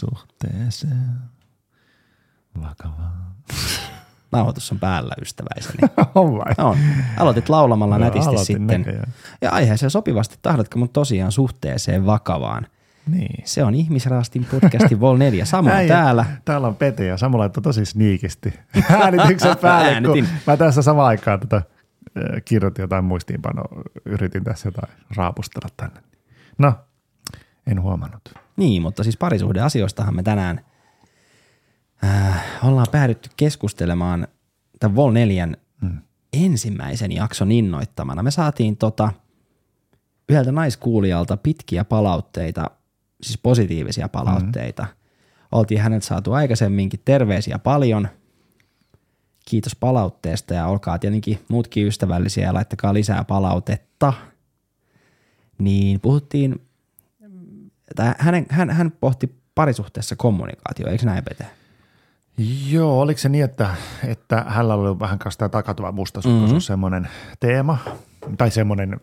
parisuhteeseen. Vakavaa. Nauhoitus on päällä, ystäväiseni. On vai? On. Aloitit laulamalla Joo, nätisti sitten. näköjään. Ja aiheeseen sopivasti tahdotko mun tosiaan suhteeseen vakavaan. Niin. Se on Ihmisraastin podcastin Vol 4. Samoin Äijä, täällä. Täällä on Pete ja Samu laittoi tosi sniikisti äänityksen päälle, kun Äänitin. mä tässä samaan aikaan tätä äh, kirjoitin jotain muistiinpanoa, yritin tässä jotain raapustella tänne. No, en huomannut. Niin, mutta siis parisuhdeasioistahan me tänään äh, ollaan päädytty keskustelemaan tämän Vol 4 Hmm. ensimmäisen jakson innoittamana. Me saatiin tota, yhdeltä naiskuulijalta pitkiä palautteita, siis positiivisia palautteita. Oltiin häneltä saatu aikaisemminkin terveisiä paljon. Kiitos palautteesta ja olkaa tietenkin muutkin ystävällisiä ja laittakaa lisää palautetta. Niin puhuttiin, tai hänen, hän, hän pohti parisuhteessa kommunikaatio, eikö näin Pete? Joo, oliko se niin, että, että hänellä oli vähän kanssa tämä takatuva mustasukkaisuus Mhm. mm-hmm. semmoinen teema, tai semmoinen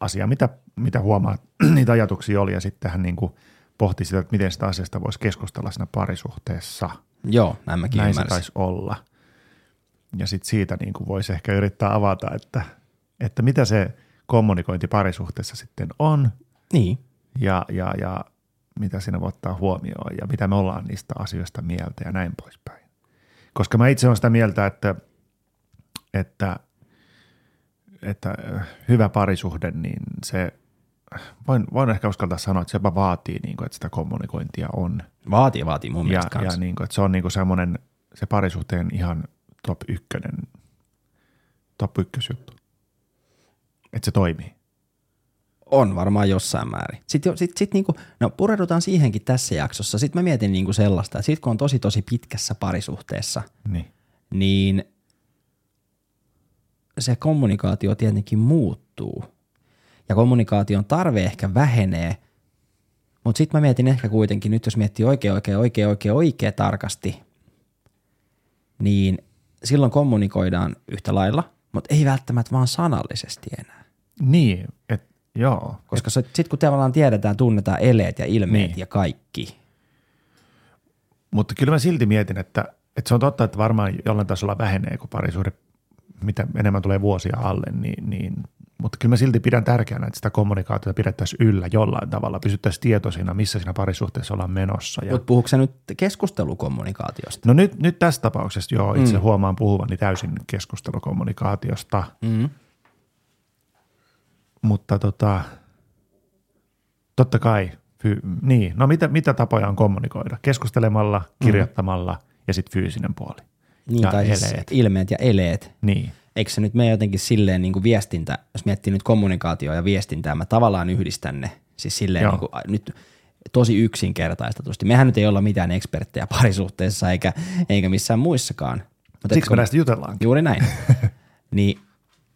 asia, mitä, mitä huomaa, niitä ajatuksia oli, ja sitten hän niin kuin pohti sitä, että miten sitä asiasta voisi keskustella siinä parisuhteessa. Joo, näin mäkin Näin se ymmärsin. taisi olla. Ja sitten siitä niin kuin voisi ehkä yrittää avata, että, että mitä se kommunikointi parisuhteessa sitten on, Niin, ja, ja, ja mitä siinä voi ottaa huomioon ja mitä me ollaan niistä asioista mieltä ja näin poispäin. Koska mä itse olen sitä mieltä, että, että, että äh, hyvä parisuhde, niin se, voin, voin ehkä uskaltaa sanoa, että se jopa vaatii, niin kuin, että sitä kommunikointia on. vaatii, vaatii mun Ja, mielestä ja kanssa. niin kuin, että se on niin kuin semmoinen, se parisuhteen ihan top ykkönen, top ykkösjuttu. Että se toimii. On varmaan jossain määrin. Sitten, sit, sit niinku, no pureudutaan siihenkin tässä jaksossa. Sitten mä mietin niinku sellaista, että sit kun on tosi tosi pitkässä parisuhteessa, Niin. niin se kommunikaatio tietenkin muuttuu. Ja kommunikaation tarve ehkä vähenee, mutta sitten mä mietin ehkä kuitenkin, nyt jos miettii oikein, oikein, oikein, oikein, oikein tarkasti, niin silloin kommunikoidaan yhtä lailla, mutta ei välttämättä vaan sanallisesti enää. Niin, että joo. Koska sitten kun tavallaan tiedetään, tunnetaan eleet ja ilmeet Niin. ja kaikki. Mutta kyllä mä silti mietin, että, että se on totta, että varmaan jollain tasolla vähenee, kun parisuhde, mitä enemmän tulee vuosia alle, niin, niin mutta kyllä mä silti pidän tärkeänä, että sitä kommunikaatiota pidettäisiin yllä jollain tavalla, pysyttäisiin tietoisina, missä siinä parisuhteessa ollaan menossa. Ja, Mutta puhuuko se nyt keskustelukommunikaatiosta? no nyt, nyt tässä tapauksessa joo, itse Mm. mm. huomaan puhuvani täysin keskustelukommunikaatiosta, Mm. Mutta tota, totta kai, fy, niin, no mitä, mitä tapoja on kommunikoida? Keskustelemalla, kirjoittamalla ja sitten fyysinen puoli. Niin, Ja tai siis eleet. ilmeet ja eleet. Niin, Eikö se nyt mene jotenkin silleen niin kuin viestintä, jos miettii nyt kommunikaatioa ja viestintää, mä tavallaan yhdistän ne. Siis silleen Joo. niin kuin, nyt tosi yksinkertaistetusti. Mehän nyt ei olla mitään eksperttejä parisuhteessa eikä, eikä missään muissakaan. Mutta siksi me näistä jutellaan. Juuri näin. niin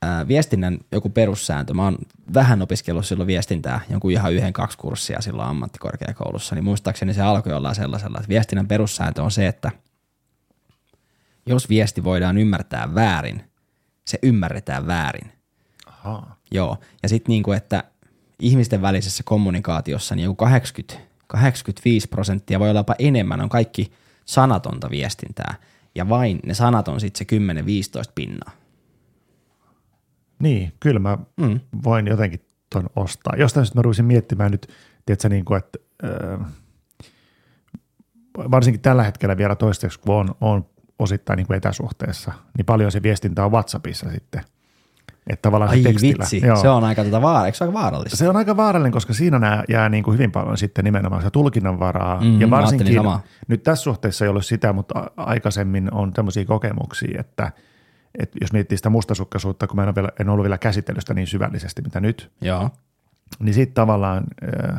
ää, viestinnän joku perussääntö, mä oon vähän opiskellut silloin viestintää, jonkun ihan yhden, kaksi kurssia silloin ammattikorkeakoulussa, niin muistaakseni se alkoi jollain sellaisella, että viestinnän perussääntö on se, että jos viesti voidaan ymmärtää väärin, se ymmärretään väärin. Ahaa. Joo, ja sitten niinku, että ihmisten välisessä kommunikaatiossa niin joku 80, 85 prosenttia voi olla jopa enemmän, on kaikki sanatonta viestintää, ja vain ne sanat on sitten se 10-15 pinnaa. Niin, kyllä mä Mm. mm. voin jotenkin ton ostaa. Jostain syystä mä ruvisin miettimään nyt, tiedätkö, niin kuin, että äh, varsinkin tällä hetkellä vielä toistaiseksi, kun on, on osittain niin kuin etäsuhteessa, niin paljon se viestintä on WhatsAppissa sitten. Että tavallaan Ai se tekstillä. vitsi, se on aika, tota vaara, se aika vaarallista? Se on aika vaarallinen, koska siinä nää jää niin kuin hyvin paljon sitten nimenomaan se tulkinnan varaa. Mhm, ja varsinkin, nyt tässä suhteessa ei ole sitä, mutta aikaisemmin on tämmöisiä kokemuksia, että, että jos miettii sitä mustasukkaisuutta, kun mä en, ole vielä, en ollut vielä käsitellyt sitä niin syvällisesti, mitä nyt, Joo, niin sitten tavallaan, ö,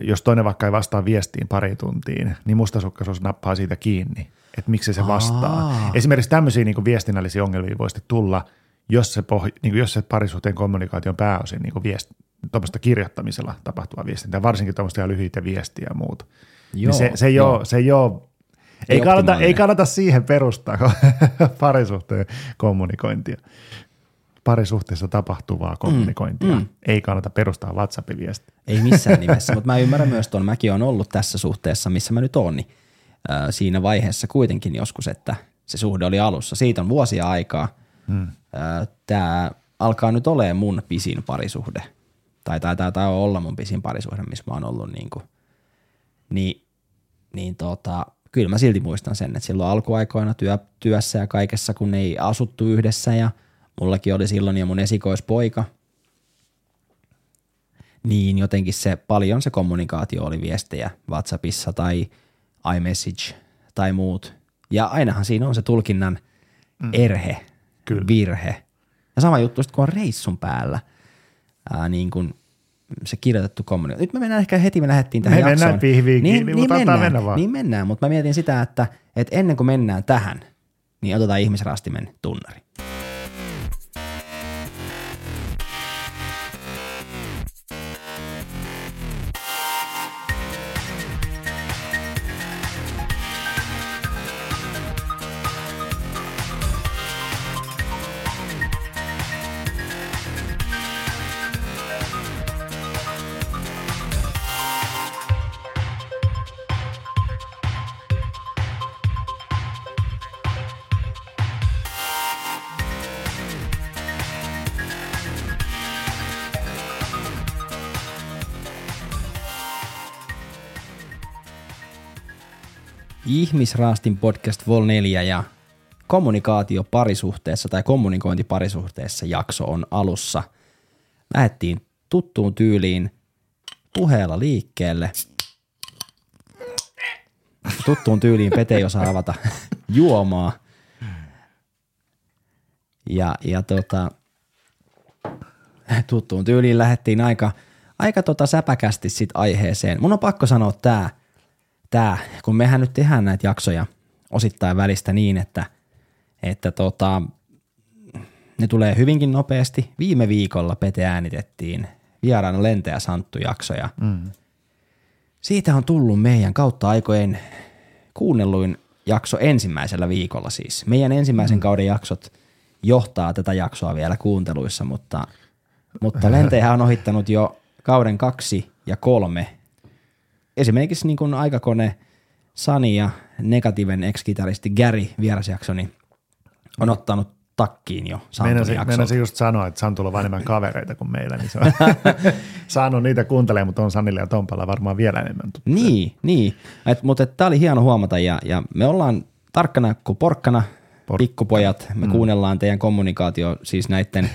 jos toinen vaikka ei vastaa viestiin pari tuntiin, niin mustasukkaisuus nappaa siitä kiinni, että miksi se vastaa. Aa. Esimerkiksi tämmöisiä niin viestinnällisiä ongelmia voi sitten tulla, jos se, poh- niin kuin jos se parisuhteen kommunikaation pääosin niin viest, tuommoista kirjoittamisella tapahtuvaa viestintää, varsinkin tuommoista lyhyitä viestiä ja muuta. joo, niin se, se, ei joo. ole, se ei ole ei, kannata, ei kannata siihen perustaa parisuhteen kommunikointia. parisuhteessa tapahtuvaa kommunikointia. mm. Ei kannata perustaa WhatsAppin viestiä. Ei missään nimessä, mutta mä ymmärrän myös tuon. Mäkin on ollut tässä suhteessa, missä mä nyt oon, niin äh, siinä vaiheessa kuitenkin joskus, että se suhde oli alussa. Siitä on vuosia aikaa. Hmm. Äh, Tämä alkaa nyt olemaan mun pisin parisuhde. Tai taitaa tai olla mun pisin parisuhde, missä mä oon ollut niin kuin. Niin, niin tota, kyllä mä silti muistan sen, että silloin alkuaikoina työ, työssä ja kaikessa, kun ei asuttu yhdessä ja mullakin oli silloin ja mun esikoispoika – niin jotenkin se paljon se kommunikaatio oli viestejä WhatsAppissa tai iMessage tai muut. Ja ainahan siinä on se tulkinnan mm. erhe, Kyllä. virhe. Ja sama juttu kun on reissun päällä, ää, niin kuin se kirjoitettu kommunikaatio. Nyt me mennään ehkä heti, me lähdettiin tähän me jaksoon. mennään pihviin niin, kiinni, niin, mutta mennään, mennä vaan. niin mennään, mutta mä mietin sitä, että, että ennen kuin mennään tähän, niin otetaan ihmisrastimen tunnari. Ihmisraastin podcast Vol 4 ja kommunikaatio parisuhteessa tai kommunikointi parisuhteessa jakso on alussa. Lähettiin tuttuun tyyliin puheella liikkeelle. Tuttuun tyyliin Pete ei osaa avata juomaa. Ja, ja tota, tuttuun tyyliin lähettiin aika, aika tota säpäkästi sit aiheeseen. Mun on pakko sanoa tää, tää, kun mehän nyt tehdään näitä jaksoja osittain välistä niin, että, että tota, ne tulee hyvinkin nopeasti. Viime viikolla Pete äänitettiin vieraana Lentäjä Santtu jaksoja. Mm. Siitä on tullut meidän kautta aikojen kuunnelluin jakso ensimmäisellä viikolla siis. Meidän ensimmäisen mm. kauden jaksot johtaa tätä jaksoa vielä kuunteluissa, mutta, mutta Lentäjä on ohittanut jo kauden kaksi ja kolme esimerkiksi niin kuin aikakone Sani ja negatiivinen ex-kitaristi Gary vierasjakso, niin on ottanut takkiin jo Santun. Meinasin just sanoa, että Santulla on vaan enemmän kavereita kuin meillä, niin se on saanut niitä kuuntelemaan, mutta on Sanille ja Tompalla varmaan vielä enemmän tuttuja. Niin, niin. Et, mutta tämä oli hieno huomata ja, ja me ollaan tarkkana kuin porkkana, Porkka. pikkupojat, me mm. kuunnellaan teidän kommunikaatio siis näiden,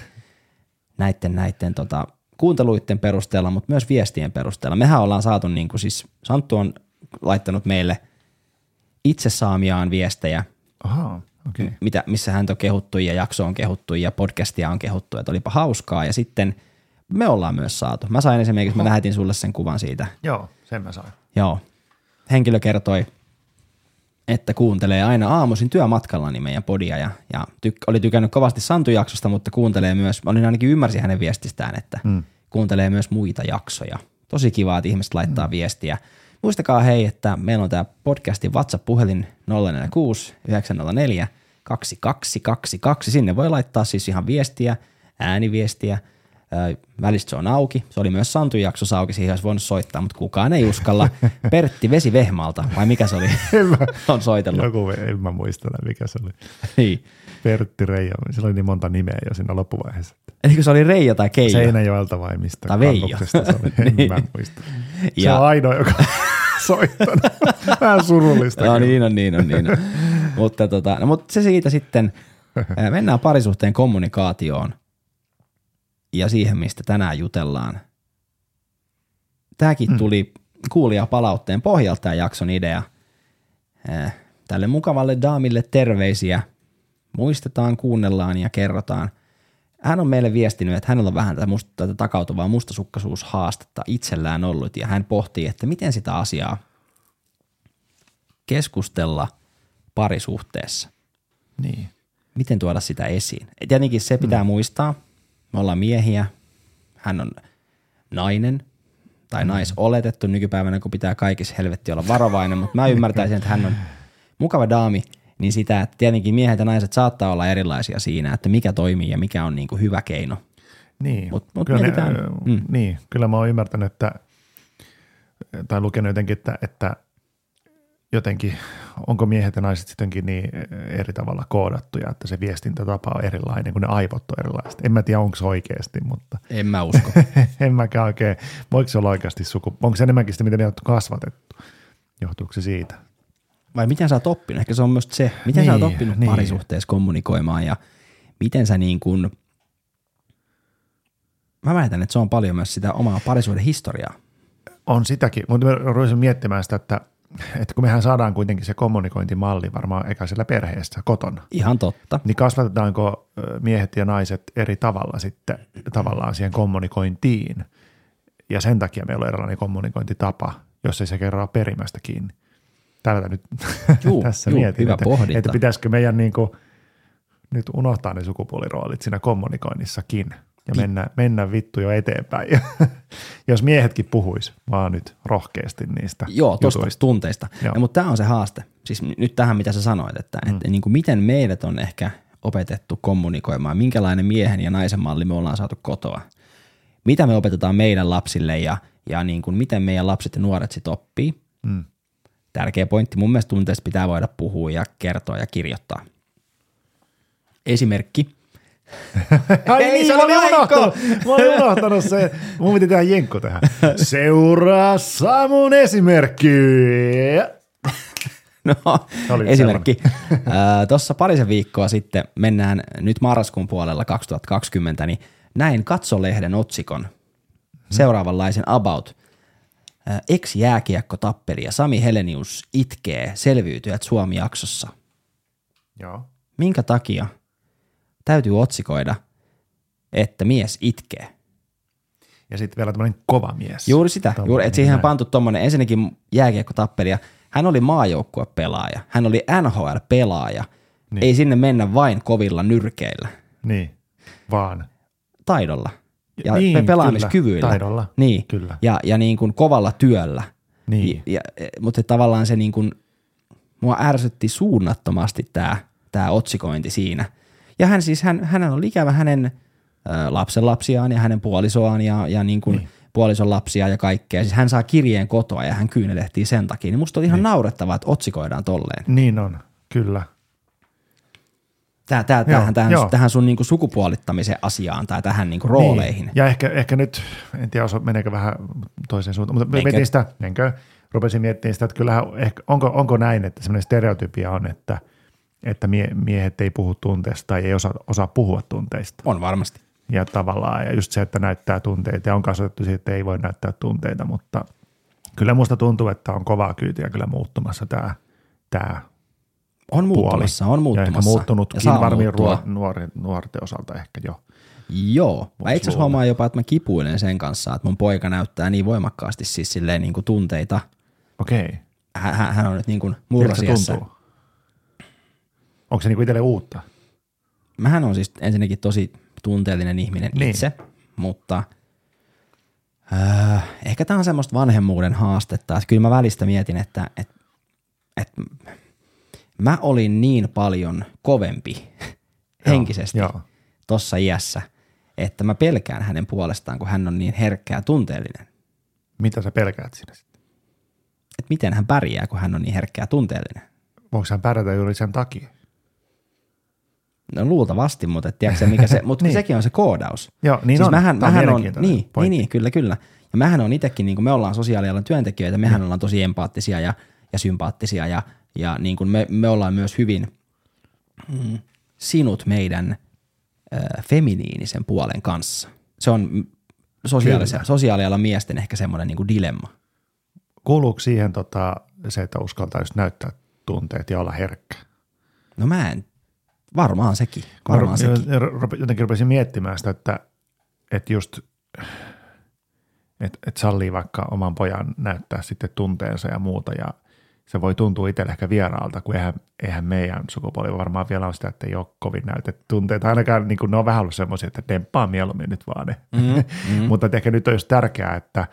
näiden, näiden tota, kuunteluiden perusteella, mutta myös viestien perusteella. Mehän ollaan saatu, niin kuin siis Santtu on laittanut meille itse saamiaan viestejä, Aha, okay. mitä, missä hän on kehuttu ja jakso on kehuttu ja podcastia on kehuttu, että olipa hauskaa ja sitten me ollaan myös saatu. Mä sain esimerkiksi, Oho. mä lähetin sulle sen kuvan siitä. Joo, sen mä sain. Joo. Henkilö kertoi, että kuuntelee aina aamuisin työmatkallani meidän podia ja, ja tyk- oli tykännyt kovasti Santu-jaksosta, mutta kuuntelee myös, mä olin ainakin ymmärsin hänen viestistään, että mm. Kuuntelee myös muita jaksoja. Tosi kiva, että ihmiset laittaa mm. viestiä. Muistakaa hei, että meillä on tämä podcastin WhatsApp-puhelin 046 904 2222. Sinne voi laittaa siis ihan viestiä, ääniviestiä – välistä se on auki. Se oli myös Santun jaksossa auki, siihen olisi voinut soittaa, mutta kukaan ei uskalla. Pertti Vesi Vehmalta, vai mikä se oli? on soitellut. Joku, en mä muista, mikä se oli. niin. Pertti Reijo, sillä oli niin monta nimeä jo siinä loppuvaiheessa. Eikö se oli Reijo tai Keijo? Seinäjoelta vai mistä? Tai Veijo. Se oli. En niin. mä muista. Se ja. on ainoa, joka soittanut. Vähän surullista. no niin on, niin on, niin on. mutta, tota, no, mutta se siitä sitten, mennään parisuhteen kommunikaatioon ja siihen, mistä tänään jutellaan. Tämäkin mm. tuli kuulia palautteen pohjalta tämä jakson idea. Tälle mukavalle daamille terveisiä. Muistetaan, kuunnellaan ja kerrotaan. Hän on meille viestinyt, että hänellä on vähän tätä, musta, tätä takautuvaa mustasukkaisuushaastetta itsellään ollut ja hän pohtii, että miten sitä asiaa keskustella parisuhteessa. Niin. Miten tuoda sitä esiin. Et tietenkin se pitää mm. muistaa, me ollaan miehiä, hän on nainen tai mm. naisoletettu nykypäivänä, kun pitää kaikissa helvetti olla varovainen, mutta mä ymmärtäisin, että hän on mukava daami niin sitä, että tietenkin miehet ja naiset saattaa olla erilaisia siinä, että mikä toimii ja mikä on niin kuin hyvä keino. Niin, Mut- mut kyllä, mietitään. ne, Mm. niin, kyllä mä oon ymmärtänyt, että, tai lukenut jotenkin, että, että jotenkin, onko miehet ja naiset sittenkin niin eri tavalla koodattuja, että se viestintätapa on erilainen, kun ne aivot on erilaiset. En mä tiedä, onko se oikeasti, mutta En mä usko. en mäkään oikein, voiko se olla oikeasti suku, onko se enemmänkin sitä, miten ne on kasvatettu? Johtuuko se siitä? Vai miten sä oot oppinut? Ehkä se on myös se, miten sä oot Niin, oppinut niin. parisuhteessa kommunikoimaan ja miten sä niin kuin, mä väitän, että se on paljon myös sitä omaa parisuuden historiaa. On sitäkin, mutta mä rupesin miettimään sitä, että, että kun mehän saadaan kuitenkin se kommunikointimalli varmaan eka siellä perheessä kotona, Ihan totta. niin kasvatetaanko miehet ja naiset eri tavalla sitten tavallaan siihen kommunikointiin? Ja sen takia meillä on erilainen kommunikointitapa, jos ei se kerran perimästä kiinni. Tätä nyt Juu, tässä juu, mietin, hyvä että, pohdinta. että pitäisikö meidän niin kuin, nyt unohtaa ne sukupuoliroolit siinä kommunikoinnissakin ja mennä, mennä vittu jo eteenpäin. jos miehetkin puhuis vaan nyt rohkeasti niistä Joo, tuosta tunteista. Joo. Ja, mutta tämä on se haaste. Siis nyt tähän, mitä sä sanoit, että, mm. että niin kuin miten meidät on ehkä opetettu kommunikoimaan, minkälainen miehen ja naisen malli me ollaan saatu kotoa. Mitä me opetetaan meidän lapsille ja, ja niin kuin miten meidän lapset ja nuoret sit oppii. Mm. Tärkeä pointti. Mun mielestä tunteista pitää voida puhua ja kertoa ja kirjoittaa. Esimerkki. Ai Ei, niin, se mä oli olin unohtanut, mä olin unohtanut se. Mun piti tehdä jenkku tähän. Seuraa Samun esimerkki. No, esimerkki. Tuossa parisen viikkoa sitten mennään nyt marraskuun puolella 2020, niin näin Katsolehden otsikon seuraavanlaisen About. Ää, Ex-jääkiekko tappeli ja Sami Helenius itkee selviytyjät Suomi-jaksossa. Joo. Minkä takia täytyy otsikoida, että mies itkee? Ja sitten vielä tämmöinen kova mies. Juuri sitä. Tommonen Juuri, että siihen on pantu tuommoinen ensinnäkin jääkiekkotappelija. Hän oli maajoukkuepelaaja. Hän oli NHL-pelaaja. Niin. Ei sinne mennä vain kovilla nyrkeillä. Niin, vaan. Taidolla. Ja Niin, pelaamiskyvyillä. kyllä, taidolla, Niin. kyllä. Ja, ja niin kuin kovalla työllä. Niin. Ja, ja, mutta tavallaan se niin kuin, mua ärsytti suunnattomasti tämä, tämä otsikointi siinä. Ja hän siis, hän, hänellä oli ikävä hänen ö, lapsenlapsiaan ja hänen puolisoaan ja, ja niin kuin niin. puolison lapsia ja kaikkea. Siis hän saa kirjeen kotoa ja hän kyynelehtii sen takia. Niin musta oli ihan niin. naurettavaa, että otsikoidaan tolleen. Niin on, kyllä. Tää, tää, Joo, tähän, tähän, joo. tähän sun niinku sukupuolittamisen asiaan tai tähän niinku rooleihin. Niin. Ja ehkä, ehkä nyt, en tiedä, osa- meneekö vähän toiseen suuntaan, mutta Menkö? mietin sitä, menkö, rupesin miettimään sitä, että kyllähän, ehkä, onko, onko näin, että semmoinen stereotypia on, että, että mie, miehet ei puhu tunteista tai ei osaa, osaa puhua tunteista. On varmasti. Ja tavallaan, ja just se, että näyttää tunteita, ja on kasvatettu siihen, että ei voi näyttää tunteita, mutta kyllä musta tuntuu, että on kovaa kyytiä kyllä muuttumassa tämä, tämä On muuttumassa, on Ja ehkä muuttumassa. muuttunutkin varmaan muuttua. ruo- nuori, nuorten osalta ehkä jo. Joo. Mä itse asiassa huomaan jopa, että mä kipuilen sen kanssa, että mun poika näyttää niin voimakkaasti siis silleen niin kuin tunteita. Okei. Hän, hän- hän on nyt niin kuin Miltä se murrosiässä. tuntuu? Onko se niinku itselle uutta? Mähän on siis ensinnäkin tosi tunteellinen ihminen Niin. niin. itse, mutta äh, ehkä tämä on semmoista vanhemmuuden haastetta, että kyllä mä välistä mietin, että, että, että mä olin niin paljon kovempi henkisesti tuossa iässä, että mä pelkään hänen puolestaan, kun hän on niin herkkä ja tunteellinen. Mitä sä pelkäät siinä sitten? Että miten hän pärjää, kun hän on niin herkkä ja tunteellinen. Voiko hän pärjätä juuri sen takia? No luultavasti, mutta et tiedätkö, mikä se, mutta Niin. sekin on se koodaus. Joo, niin siis on. Mähän, on mähän on, mielenkiintoinen niin, niin, niin, kyllä, kyllä. Ja mähän on itsekin, niin kuin me ollaan sosiaalialan työntekijöitä, mehän mm. ollaan tosi empaattisia ja, ja sympaattisia ja, ja niin kuin me, me ollaan myös hyvin mm, sinut meidän ö, feminiinisen puolen kanssa. Se on sosiaalisen, sosiaalialan miesten ehkä semmoinen niin kuin dilemma. Kuuluuko siihen tota, se, että uskaltaa just näyttää tunteet ja olla herkkä? No mä en, varmaan sekin, Mä varmaan ru- sekin. jotenkin rupesin miettimään sitä, että, että just että et sallii vaikka oman pojan näyttää sitten tunteensa ja muuta ja se voi tuntua itselle ehkä vieraalta, kun eihän, eihän meidän sukupolvi varmaan vielä ole sitä, että ei ole kovin näytetty tunteita. Ainakaan niin kuin, ne on vähän ollut semmoisia, että demppaa mieluummin nyt vaan ne. Mm, mm. Mutta ehkä nyt on just tärkeää, että,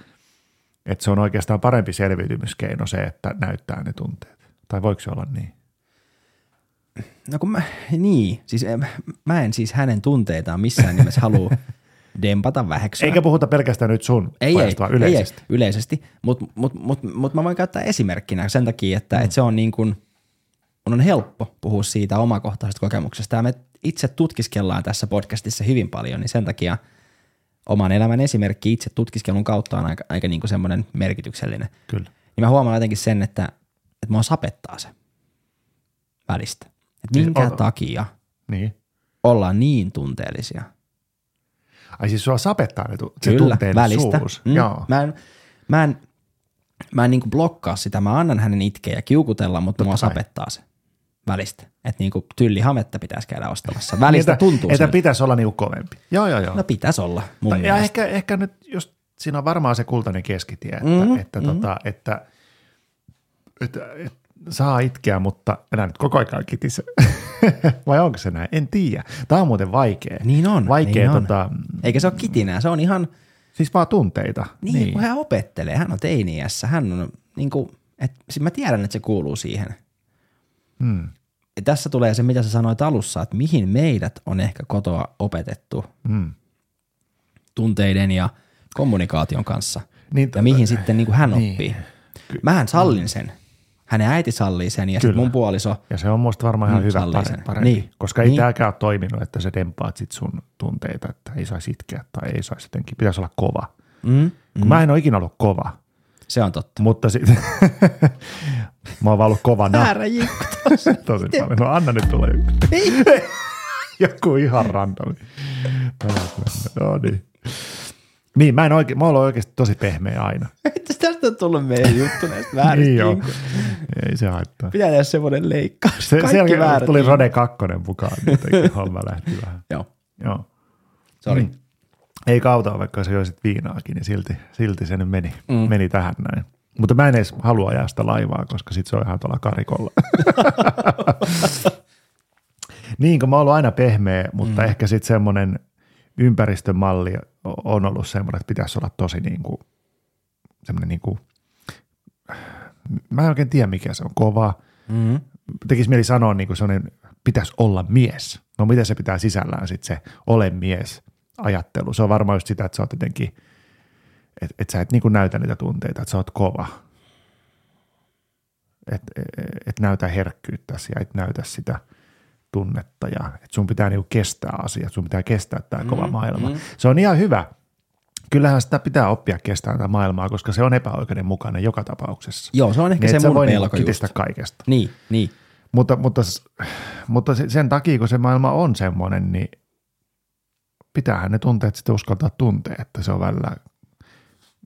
että se on oikeastaan parempi selviytymiskeino se, että näyttää ne tunteet. Tai voiko se olla niin? no kun mä, niin, siis em, mä en siis hänen tunteitaan missään nimessä halua dempata väheksyä. Eikä puhuta pelkästään nyt sun ei, ei, yleisesti. Ei, ei, yleisesti, mutta mut, mut, mut mä voin käyttää esimerkkinä sen takia, että mm. et se on niin kuin, mun on helppo puhua siitä omakohtaisesta kokemuksesta ja me itse tutkiskellaan tässä podcastissa hyvin paljon, niin sen takia oman elämän esimerkki itse tutkiskelun kautta on aika, aika niin kuin semmoinen merkityksellinen. Kyllä. Niin mä huomaan jotenkin sen, että, että mua sapettaa se välistä. Että Siis minkä ota- takia Niin. ollaan niin tunteellisia. Ai siis sua sapettaa ne se Kyllä, välistä. Mm. Joo. Mä en, mä en, mä en niinku blokkaa sitä. Mä annan hänen itkeä ja kiukutella, mutta mua kai. sapettaa se välistä. Että niinku tyllihametta pitäisi käydä ostamassa. Välistä Niin, että- tuntuu Että pitäisi olla niinku kovempi. Joo, joo, joo. No pitäisi olla mun ja ehkä, ehkä nyt just siinä on varmaan se kultainen keskitie, että, Mhm, että, tota, että, että, että saa itkeä, mutta enää nyt koko ajan kitise. Vai onko se näin? En tiedä. Tämä on muuten vaikea. Niin on, Vaikea, niin on. tota, Eikä se ole kitinää, se on ihan, siis vaan tunteita. niin, niin. kun hän opettelee, hän on teiniässä, hän on niin kuin, et, siis mä tiedän, että se kuuluu siihen. Hmm. Ja tässä tulee se, mitä sä sanoit alussa, että mihin meidät on ehkä kotoa opetettu Hmm. tunteiden ja kommunikaation kanssa. Niin, ja mihin sitten niin kuin hän niin. oppii. Mähän sallin sen. Hänen äiti sallii sen ja sitten mun puoliso. Ja se on musta varmaan ihan Mm, hyvä sallii pare- sen. parempi, Niin. koska ei Niin. tämäkään ole toiminut, että sä dempaat sit sun tunteita, että ei saisi itkeä tai ei saisi jotenkin, pitäisi olla kova. Mm, Kun Mä en ole ikinä ollut kova, se on totta. mutta sitten mä oon vaan ollut kovana Väärä jikku. tosi paljon. No anna nyt tulla joku. Ei. joku ihan random. No niin. Niin, mä en oikein, mä ollut oikeasti tosi pehmeä aina. Että tästä on tullut meidän juttu näistä vääristä niin joo. Ei se haittaa. Pitää tehdä semmoinen leikkaus. Se, Kaikki jälkeen väärät tuli. Rode 2 mukaan, niin homma lähti vähän. Joo, Joo. sori. Mm. Ei kautaa, vaikka se joisit viinaakin, niin silti, silti se nyt meni, Mm. mm. meni tähän näin. Mutta mä en edes halua ajaa sitä laivaa, koska sit se on ihan tuolla karikolla. niin, kun mä oon ollut aina pehmeä, mutta mm. ehkä sitten semmoinen ympäristömalli on ollut semmoinen, että pitäisi olla tosi niin kuin, semmoinen niin kuin, mä en oikein tiedä mikä se on, kova. Mm-hmm. Tekisi mieli sanoa niin kuin semmoinen, pitäisi olla mies. No mitä se pitää sisällään sitten se ole mies ajattelu. Se on varmaan just sitä, että sä oot jotenkin, että et sä et niin kuin näytä niitä tunteita, että sä oot kova. Että et näytä herkkyyttäsi ja et näytä sitä tunnetta ja että sun pitää niinku kestää asiat, sun pitää kestää tämä kova Mm, maailma. mm. Se on ihan hyvä. Kyllähän sitä pitää oppia kestämään tätä maailmaa, koska se on epäoikeudenmukainen joka tapauksessa. Joo, se on ehkä Niin, se mun voi pelko niinku just. kitistä kaikesta. Niin, niin. Mutta, mutta, mutta se- sen takia, kun se maailma on semmoinen, niin pitäähän ne tunteet sitten uskaltaa tuntea, että se on välillä,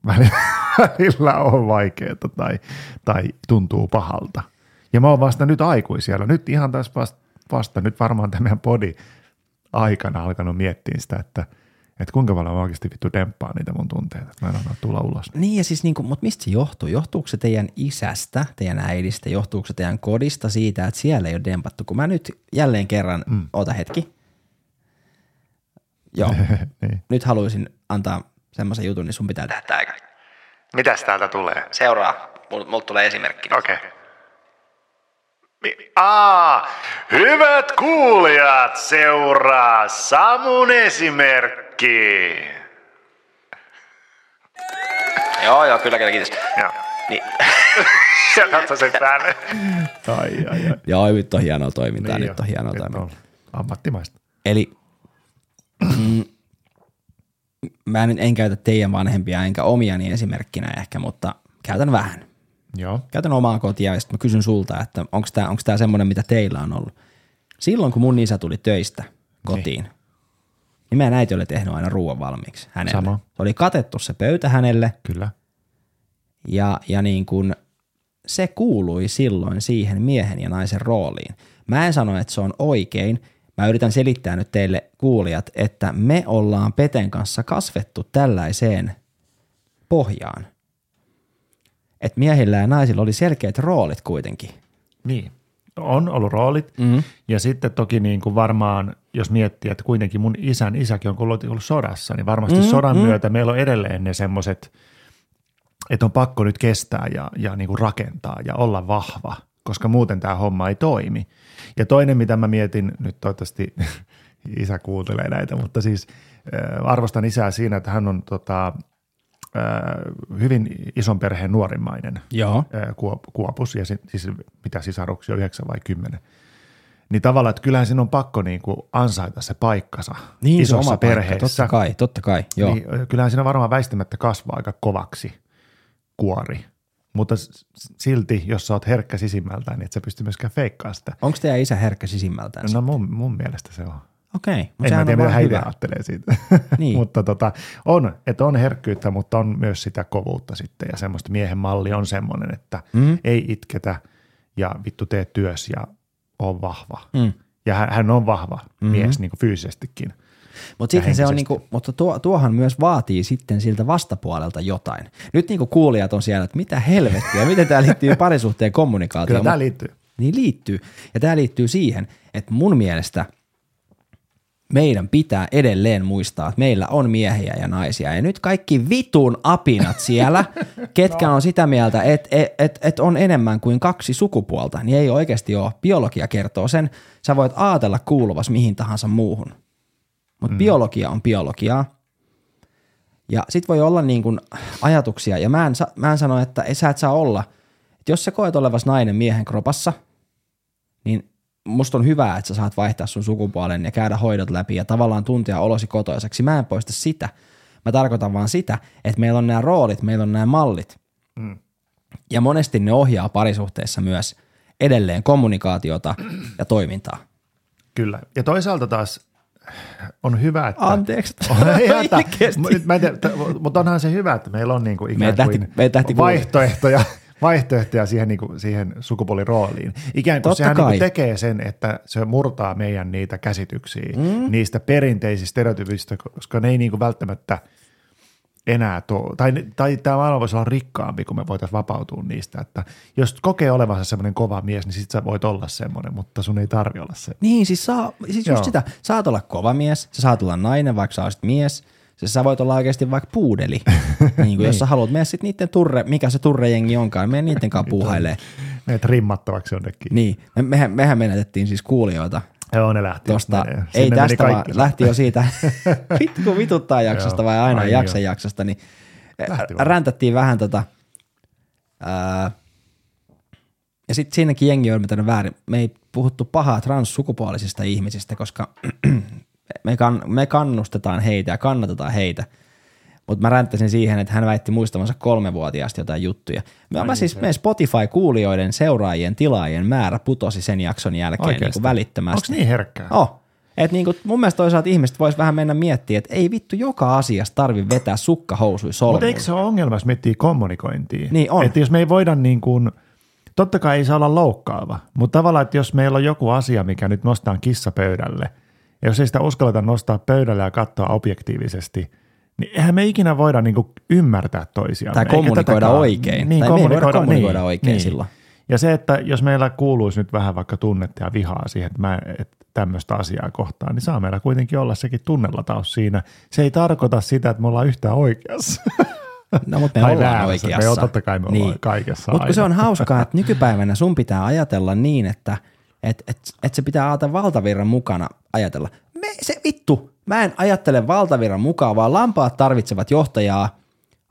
välillä, välillä on vaikeaa tai, tai tuntuu pahalta. Ja mä oon vasta nyt aikuisiellä, nyt ihan taas vasta, vasta nyt varmaan tämän meidän podi aikana alkanut miettiä sitä, että, että kuinka paljon mä oikeasti vittu demppaa niitä mun tunteita, että mä en anna tulla ulos. Niin ja siis niinku, mutta mistä se johtuu? Johtuuko se teidän isästä, teidän äidistä, johtuuko se teidän kodista siitä, että siellä ei ole dempattu? Kun mä nyt jälleen kerran, mm. ota hetki. Joo, niin. nyt haluaisin antaa semmoisen jutun, niin sun pitää tehdä tää. Mitäs täältä tulee? Seuraa, mulla mul tulee esimerkki. Okei. Okay. Aa, hyvät kuulijat, seuraa Samun esimerkki. Joo, joo, kyllä, kyllä, kiitos. Joo. Niin. Sieltä sen päälle. Ai, ai, ai. joo, nyt on hienoa toimintaa, Niin nyt jo. on hienoa Nyt toimintaa. on Ammattimaista. Eli mm, mä en, en käytä teidän vanhempia enkä omiani esimerkkinä ehkä, mutta käytän vähän. Joo. Käytän omaa kotia ja sitten mä kysyn sulta, että onko tämä onks tää semmoinen, mitä teillä on ollut. Silloin kun mun isä tuli töistä kotiin, niin, niin meidän äiti oli tehnyt aina ruoan valmiiksi hänelle. Sama. Se oli katettu se pöytä hänelle Kyllä. ja, ja niin kuin se kuului silloin siihen miehen ja naisen rooliin. Mä en sano, että se on oikein. Mä yritän selittää nyt teille kuulijat, että me ollaan Peten kanssa kasvettu tällaiseen pohjaan. Että miehillä ja naisilla oli selkeät roolit kuitenkin. Niin. On ollut roolit. Mm. Ja sitten toki niin kuin varmaan, jos miettii, että kuitenkin mun isän isäkin on ollut, sodassa, niin varmasti mm, sodan mm. myötä meillä on edelleen ne semmoiset, että on pakko nyt kestää ja, ja niin kuin rakentaa ja olla vahva, koska muuten tämä homma ei toimi. Ja toinen, mitä mä mietin, nyt toivottavasti isä kuuntelee näitä, mutta siis äh, arvostan isää siinä, että hän on tota, hyvin ison perheen nuorimmainen Joo. äh, kuop- kuopus, ja si- siis mitä sisaruksia, yhdeksän vai kymmenen. Niin tavallaan, että kyllähän siinä on pakko niin kuin ansaita se paikkansa Niin, se isossa oma paikka, perheessä. totta kai, totta kai, joo. Niin, kyllähän siinä varmaan väistämättä kasvaa aika kovaksi kuori. Mutta silti, jos sä oot herkkä sisimmältään, niin et sä pysty myöskään feikkaamaan sitä. Onko teidän isä herkkä sisimmältään? No mun, mun mielestä se on. Okei, mutta En mä tiedä, mitä vaan hän itse hyvä. ajattelee siitä. Niin. mutta tota, on, että on herkkyyttä, mutta on myös sitä kovuutta sitten. Ja semmoista miehen malli on semmoinen, että Mm. ei itketä ja vittu tee työs ja on vahva. Mm. Ja hän, hän on vahva Mhm. mies niin kuin fyysisestikin. Mutta sitten se on niinku, mutta tuo, tuohan myös vaatii sitten siltä vastapuolelta jotain. Nyt niinku kuulijat on siellä, että mitä helvettiä, miten tämä liittyy parisuhteen kommunikaatioon. Kyllä tämä Mut- liittyy. Niin liittyy. Ja tämä liittyy siihen, että mun mielestä meidän pitää edelleen muistaa, että meillä on miehiä ja naisia. Ja nyt kaikki vitun apinat siellä, ketkä on sitä mieltä, että et, et, et on enemmän kuin kaksi sukupuolta, niin ei oikeasti ole. Biologia kertoo sen. Sä voit ajatella kuuluvas mihin tahansa muuhun. Mutta mm. biologia on biologiaa. Ja sit voi olla niin kuin ajatuksia, ja mä en, mä en sano, että sä et saa olla. Et jos sä koet olevas nainen miehen kropassa, niin musta on hyvä, että sä saat vaihtaa sun sukupuolen ja käydä hoidot läpi ja tavallaan tuntea olosi kotoiseksi. Mä en poista sitä. Mä tarkoitan vaan sitä, että meillä on nämä roolit, meillä on nämä mallit. Mm. Ja monesti ne ohjaa parisuhteessa myös edelleen kommunikaatiota ja toimintaa. Kyllä. Ja toisaalta taas on hyvä, että... Anteeksi. Ei mä en tiedä, t- mutta onhan se hyvä, että meillä on niinku ikään Meitä lähti- kuin meitä lähti vaihtoehtoja, vaihtoehtoja siihen, niinku, siihen sukupuolirooliin. Ikään kuin Totta sehän kai. niinku tekee sen, että se murtaa meidän niitä käsityksiä, mm. niistä perinteisistä stereotypista, koska ne ei niinku välttämättä enää tuo, tai, tai tämä maailma voisi olla rikkaampi, kun me voitaisiin vapautua niistä, että jos kokee olevansa semmoinen kova mies, niin sit sä voit olla semmoinen, mutta sun ei tarvi olla se. Niin, siis, saa, siis Joo. just sitä. Saat olla kova mies, sä saat olla nainen, vaikka sä olisit mies. Siis sä voit olla oikeasti vaikka puudeli. niin kuin jos sä haluat mennä sitten niiden turre, mikä se turrejengi onkaan, mene niiden kanssa puuhailee. Meet rimmattavaksi jonnekin. Niin, me, mehän, mehän menetettiin siis kuulijoita Joo, ne lähti. tuosta, Menee. ei tästä vaan, lähti jo siitä vittu vituttaa jaksosta vai aina ai jaksa joo. jaksosta, niin Lähti vaan. räntättiin vähän tota, ää, ja sitten siinäkin jengi on ymmärtänyt väärin. Me ei puhuttu pahaa transsukupuolisista ihmisistä, koska me, kann, me kannustetaan heitä ja kannatetaan heitä. Mutta mä ränttäsin siihen, että hän väitti muistamansa kolmevuotiaasta jotain juttuja. Mä, mä siis meidän Spotify-kuulijoiden, seuraajien, tilaajien määrä putosi sen jakson jälkeen niin kuin välittömästi. Onko niin herkkää? Oh. Et niinku, mun mielestä toisaalta ihmiset vois vähän mennä miettimään, että ei vittu joka asiasta tarvi vetää sukkahousui Mutta solmuun. eikö se ole ongelma, jos miettii kommunikointia? Niin on. Että jos me ei voida niin kuin, totta kai ei saa olla loukkaava, mutta tavallaan, että jos meillä on joku asia, mikä nyt nostaa kissa pöydälle, ja jos ei sitä uskalleta nostaa pöydälle ja katsoa objektiivisesti, niin eihän me ikinä voida niin kuin ymmärtää toisiaan. Tai kommunikoida oikein. Tai me ei voida kommunikoida oikein silloin. Ja se, että jos meillä kuuluisi nyt vähän vaikka tunnetta ja vihaa siihen, että, mä, että tämmöistä asiaa kohtaan, niin saa meillä kuitenkin olla sekin tunnelataus siinä. Se ei tarkoita sitä, että me ollaan yhtään oikeassa. No, mutta me Tai ollaan väärässä. oikeassa. Me on, totta kai me ollaan kaikessa Mutta se on hauskaa, että nykypäivänä sun pitää ajatella niin, että et, et, et se pitää ajatella valtavirran mukana ajatella. Me, se vittu, mä en ajattele valtavirran mukaan, vaan lampaat tarvitsevat johtajaa.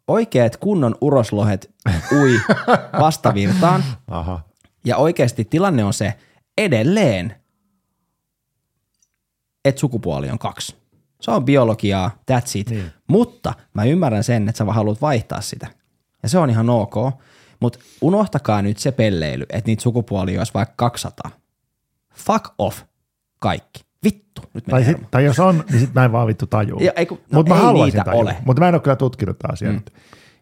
Oikeat kunnon uroslohet ui vastavirtaan. Aha. Ja oikeasti tilanne on se edelleen, että sukupuoli on kaksi. Se on biologiaa, that's it. Niin. Mutta mä ymmärrän sen, että sä vaan haluat vaihtaa sitä. Ja se on ihan ok. Mutta unohtakaa nyt se pelleily, että niitä sukupuolia olisi vaikka 200. Fuck off. Kaikki. Vittu. Nyt Tai, sit, tai jos on, niin sit mä en vaan vittu tajua. Ja ei kun- no Mutta mä ei haluaisin tajua. ole. Mutta mä en ole kyllä tutkinut tätä asiaa mm. nyt.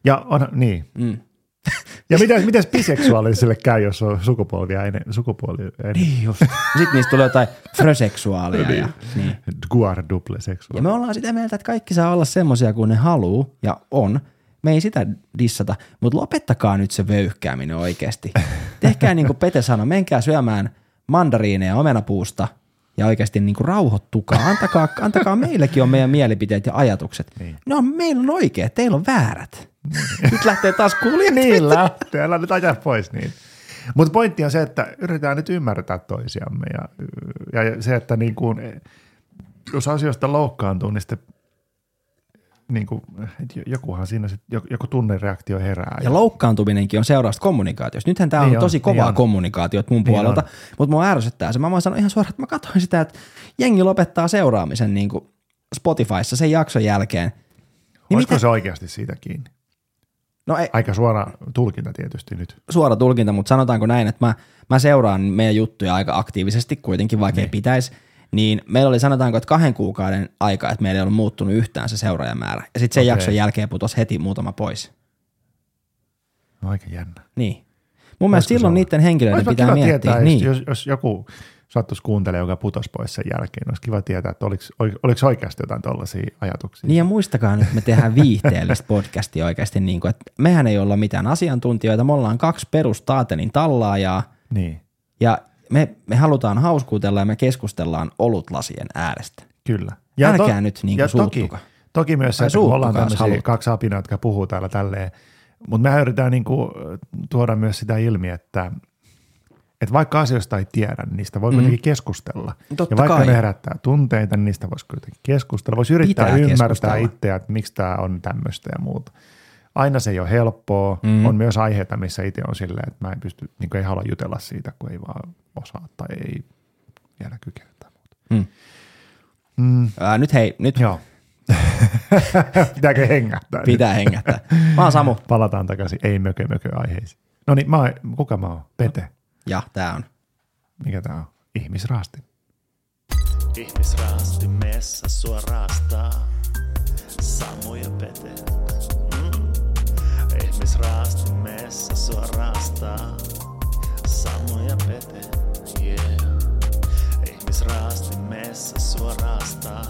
Ja on, niin. Mm. ja miten, miten biseksuaalisille käy, jos on sukupuolia enemmän? Sukupuoli enemmän. Niin just. Sitten niistä tulee jotain fröseksuaalia. ja, niin. Guarduple seksuaali. Ja me ollaan sitä mieltä, että kaikki saa olla semmoisia kuin ne haluu ja on. Me ei sitä dissata, mutta lopettakaa nyt se vöyhkääminen oikeasti. Tehkää niin kuin Pete sanoi, menkää syömään mandariineja omenapuusta ja oikeasti niin kuin rauhoittukaa. Antakaa, antakaa meillekin on meidän mielipiteet ja ajatukset. Niin. No meillä on oikeat, teillä on väärät. Nyt lähtee taas kuulijat. niin lähtee, älä nyt ajaa pois niin. Mutta pointti on se, että yritetään nyt ymmärtää toisiamme ja, ja se, että niin kuin, jos asioista loukkaantuu, niin sitten niin kuin, jokuhan siinä sit, joku tunnereaktio herää. Ja, ja loukkaantuminenkin on seurausta kommunikaatiosta. Nythän tämä niin on, on tosi kovaa niin kommunikaatiota mun niin puolelta, mutta mua ärsyttää se. Mä voin sanoa ihan suoraan, että mä katsoin sitä, että jengi lopettaa seuraamisen niin kuin Spotifyssa sen jakson jälkeen. Niin Olisiko mitä? se oikeasti siitä kiinni? No ei, Aika suora tulkinta tietysti nyt. Suora tulkinta, mutta sanotaanko näin, että mä, mä seuraan meidän juttuja aika aktiivisesti kuitenkin, vaikka niin. ei pitäisi. Niin meillä oli sanotaanko, että kahden kuukauden aika, että meillä ei ollut muuttunut yhtään se seuraajamäärä. Ja sitten sen okay. jakson jälkeen putosi heti muutama pois. No aika jännä. Niin. Mun mielestä silloin niiden henkilöiden pitää miettiä. Tietää, niin. jos, jos joku sattuisi kuuntelemaan, joka putosi pois sen jälkeen. Olisi kiva tietää, että oliko, oliko oikeasti jotain tällaisia ajatuksia. Niin ja muistakaa nyt, me tehdään viihteellistä podcastia oikeasti, niin kuin, että mehän ei olla mitään asiantuntijoita, me ollaan kaksi perustaatelin tallaajaa. Niin. Ja me, me halutaan hauskuutella ja me keskustellaan olutlasien äärestä. Kyllä. Ja Älkää to, nyt niin ja toki, toki myös se, että me ollaan tämmöisiä kaksi apina, jotka puhuu täällä tälleen, mutta me yritetään niin kuin tuoda myös sitä ilmi, että – että vaikka asioista ei tiedä, niin niistä voi kuitenkin mm. keskustella. Totta ja vaikka kai. ne herättää tunteita, niin niistä voisi kuitenkin keskustella. Voisi yrittää Pitää ymmärtää itseä, että miksi tämä on tämmöistä ja muuta. Aina se ei ole helppoa. Mm. On myös aiheita, missä itse on silleen, että mä en pysty, niin ei halua jutella siitä, kun ei vaan osaa tai ei vielä kykene tai muuta. Mm. Mm. Ää, nyt hei, nyt. Joo. Pitääkö hengähtää? Pitää nyt? hengähtää. Mä oon Samu. Palataan takaisin ei mökö mökö aiheisiin. No niin, mä oon, kuka mä oon? Pete. Ja tää on. Mikä tää on? Ihmisraasti. Ihmisraasti messa sua raastaa. Samu ja Pete. Mm. Ihmisraasti messa sua raastaa. Samu ja Pete. Yeah. Ihmisraasti messa sua raastaa.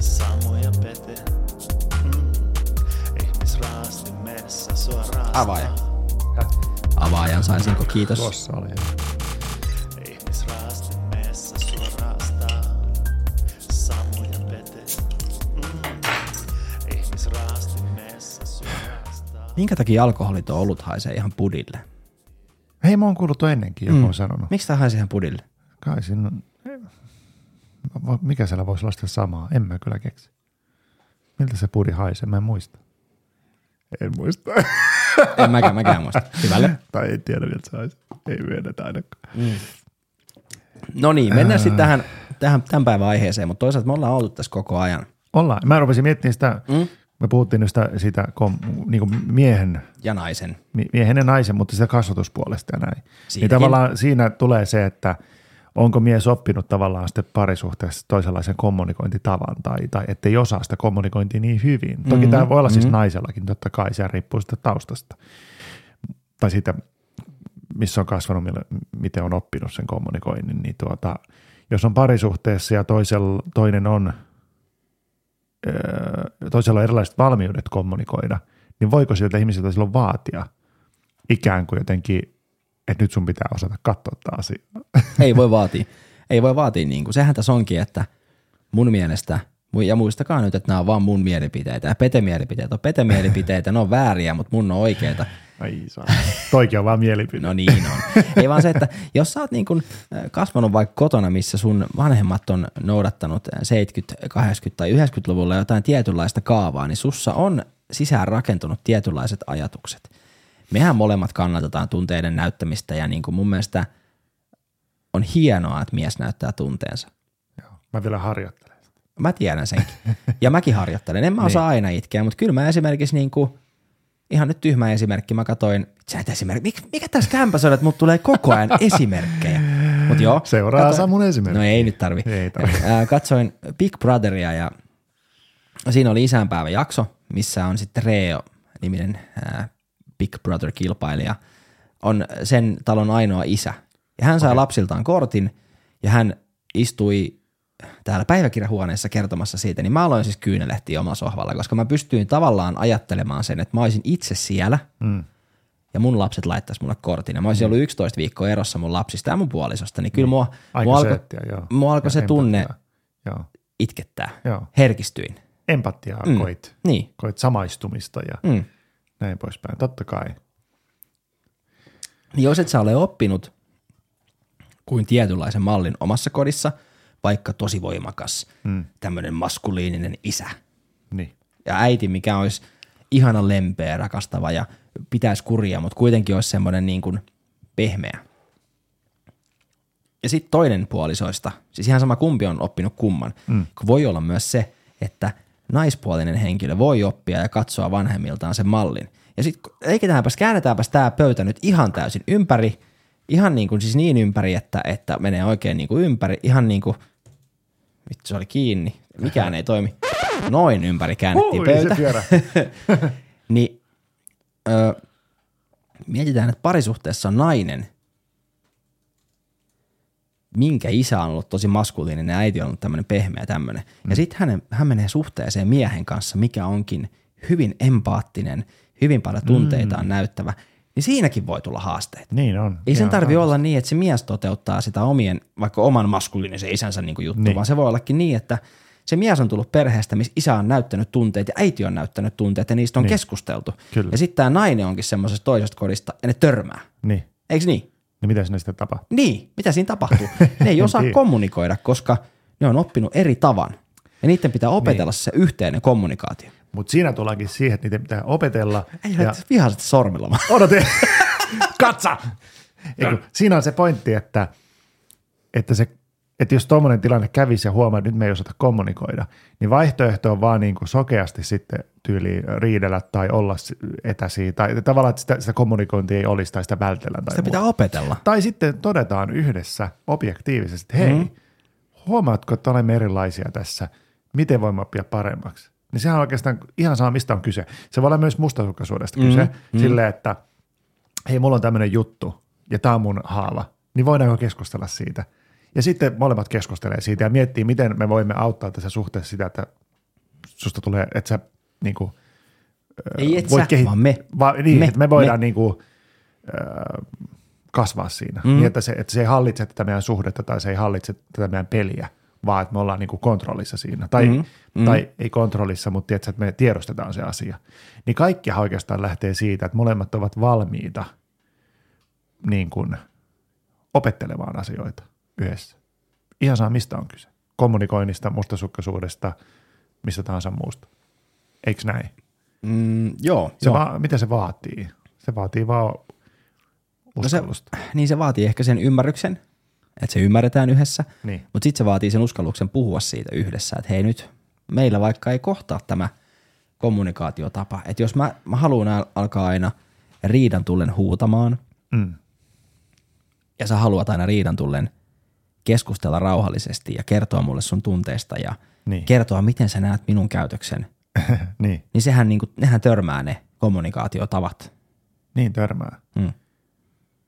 Samu ja Pete. Mm. Ihmisraasti messa sua raastaa. Avaaja avaajan saisinko, kiitos. Tuossa oli. Minkä takia alkoholit on ollut haisee ihan pudille? Hei, mä oon kuullut ennenkin, joku mm. on sanonut. Miksi tämä haisee ihan pudille? Kai siinä mikä siellä voisi olla sitä samaa? En mä kyllä keksi. Miltä se pudi haisee? Mä en muista. En muista. En mäkään, mäkään muista. Hyvälle. tai ei tiedä, miltä se olisi. Ei myönnetä ainakaan. Mm. No niin, mennään sitten tähän, tähän tämän päivän aiheeseen, mutta toisaalta me ollaan oltu tässä koko ajan. Ollaan. Mä rupesin miettimään sitä, mm? Me puhuttiin sitä, sitä kom, niin kuin miehen. Ja naisen. Miehen ja naisen, mutta sitä kasvatuspuolesta ja näin. Niin Siinäkin. Niin tavallaan siinä tulee se, että – onko mies oppinut tavallaan sitten parisuhteessa toisenlaisen kommunikointitavan tai, tai ettei osaa sitä kommunikointia niin hyvin. Toki mm-hmm. tämä voi olla siis mm-hmm. naisellakin, totta kai se riippuu sitä taustasta tai siitä, missä on kasvanut, miten on oppinut sen kommunikoinnin, niin tuota, jos on parisuhteessa ja toisella, toinen on, toisella on erilaiset valmiudet kommunikoida, niin voiko siltä ihmisiltä silloin vaatia ikään kuin jotenkin että nyt sun pitää osata katsoa tämä asia. Ei voi vaatia. Ei voi vaatia niin kuin. Sehän tässä onkin, että mun mielestä, ja muistakaa nyt, että nämä on vaan mun mielipiteitä. Ja pete-mielipiteet on pete-mielipiteitä, ne on vääriä, mutta mun on oikeita. Ai saa. Toikin on vaan mielipide. No niin on. Ei vaan se, että jos sä oot niin kuin kasvanut vaikka kotona, missä sun vanhemmat on noudattanut 70, 80 tai 90-luvulla jotain tietynlaista kaavaa, niin sussa on sisään rakentunut tietynlaiset ajatukset mehän molemmat kannatetaan tunteiden näyttämistä ja niin kuin mun mielestä on hienoa, että mies näyttää tunteensa. Joo, mä vielä harjoittelen. Mä tiedän senkin. Ja mäkin harjoittelen. En mä osaa niin. aina itkeä, mutta kyllä mä esimerkiksi niin kuin, ihan nyt tyhmä esimerkki, mä katoin, sä et esimerkki, mikä, mikä tässä kämpässä on, että mut tulee koko ajan esimerkkejä. Mut joo, Seuraa katoin, Samun esimerkki. No ei nyt tarvi. Ei tarvi. Katsoin Big Brotheria ja siinä oli isänpäivä jakso, missä on sitten Reo-niminen Big Brother-kilpailija, on sen talon ainoa isä. Ja hän sai okay. lapsiltaan kortin ja hän istui täällä päiväkirjahuoneessa kertomassa siitä, niin mä aloin siis kyynelehtiä omalla sohvalla, koska mä pystyin tavallaan ajattelemaan sen, että mä olisin itse siellä mm. ja mun lapset laittaisi mulle kortin. Ja mä olisin mm. ollut 11 viikkoa erossa mun lapsista ja mun puolisosta, niin kyllä mm. mua, mua alkoi, mua alkoi se tunne joo. itkettää. Joo. Herkistyin. Empatiaa mm. koit, niin. koit samaistumista ja mm näin poispäin. Totta kai. Niin jos et sä ole oppinut kuin tietynlaisen mallin omassa kodissa, vaikka tosi voimakas, mm. tämmöinen maskuliininen isä Niin. ja äiti, mikä olisi ihana lempeä, rakastava ja pitäisi kuria, mutta kuitenkin olisi semmoinen niin kuin pehmeä. Ja sitten toinen puolisoista, siis ihan sama kumpi on oppinut kumman, mm. kun voi olla myös se, että naispuolinen henkilö voi oppia ja katsoa vanhemmiltaan sen mallin. Ja sitten leikitetäänpäs, käännetäänpäs tämä pöytä nyt ihan täysin ympäri, ihan niin kuin siis niin ympäri, että, että menee oikein niin kuin ympäri, ihan niin kuin, vittu se oli kiinni, mikään ei toimi, noin ympäri käännettiin Ui, pöytä. Niin ö, mietitään, että parisuhteessa on nainen, minkä isä on ollut tosi maskuliininen ja äiti on ollut tämmöinen pehmeä tämmöinen. Mm. Ja sitten hän, hän menee suhteeseen miehen kanssa, mikä onkin hyvin empaattinen, hyvin paljon tunteitaan mm. näyttävä, niin siinäkin voi tulla haasteita. Niin on. Ei sen tarvi olla niin, että se mies toteuttaa sitä omien, vaikka oman maskuliinisen isänsä niin juttu, niin. Niin. vaan se voi ollakin niin, että se mies on tullut perheestä, missä isä on näyttänyt tunteet ja äiti on näyttänyt tunteet ja niistä on niin. Niin. keskusteltu. Kyllä. Ja sitten tämä nainen onkin semmoisesta toisesta kodista ja ne törmää. Niin. Eikö niin? Niin mitä sinne sitten tapahtuu? Niin, mitä siinä tapahtuu? Ne ei osaa tiedä. kommunikoida, koska ne on oppinut eri tavan. Ja niiden pitää opetella niin. se yhteinen kommunikaatio. Mutta siinä tullaankin siihen, että niitä pitää opetella. Ei ja vihaisesti sormilla odote, katsa! Eiku, siinä on se pointti, että, että, se, että jos tuommoinen tilanne kävisi ja huomaa, että nyt me ei osata kommunikoida, niin vaihtoehto on vaan niin kuin sokeasti sitten tyyli riidellä tai olla etäisiä, tai tavallaan, että sitä, sitä kommunikointia ei olisi tai sitä vältellään. Tai Sitä pitää opetella. Tai sitten todetaan yhdessä objektiivisesti, että hei, mm. huomaatko, että olemme erilaisia tässä, miten voimme oppia paremmaksi? Niin sehän on oikeastaan ihan sama, mistä on kyse. Se voi olla myös mustasukkaisuudesta kyse, mm. silleen, että hei, mulla on tämmöinen juttu ja tämä on mun haava, niin voidaanko keskustella siitä? Ja sitten molemmat keskustelee siitä ja miettii, miten me voimme auttaa tässä suhteessa sitä, että susta tulee, että sä niin kuin, Ei et sä, vaan me. Va, niin, Me, me, että me voidaan me. niin kuin, äh, kasvaa siinä. Mm. Niin, että se, että se ei hallitse tätä meidän suhdetta tai se ei hallitse tätä meidän peliä, vaan että me ollaan niin kuin kontrollissa siinä. Tai, Mm. mm. Mm. tai ei kontrollissa, mutta tiedätkö, että me tiedostetaan se asia. Niin kaikkihan oikeastaan lähtee siitä, että molemmat ovat valmiita niin kuin opettelemaan asioita yhdessä. Ihan saa mistä on kyse. Kommunikoinnista, mustasukkaisuudesta, mistä tahansa muusta. Eikö näin? Mm, joo, Se joo. va- mitä se vaatii? Se vaatii vaan No se, niin se vaatii ehkä sen ymmärryksen, että se ymmärretään yhdessä, Niin. mutta sitten se vaatii sen uskalluksen puhua siitä yhdessä, että hei nyt meillä vaikka ei kohtaa tämä kommunikaatiotapa, että jos mä, mä haluan al- alkaa aina riidan tullen huutamaan Mm. ja sä haluat aina riidan tullen keskustella rauhallisesti ja kertoa mulle sun tunteista ja Niin. kertoa, miten sä näet minun käytöksen, niin. niin sehän niinku, nehän törmää ne kommunikaatiotavat. niin törmää. Mm.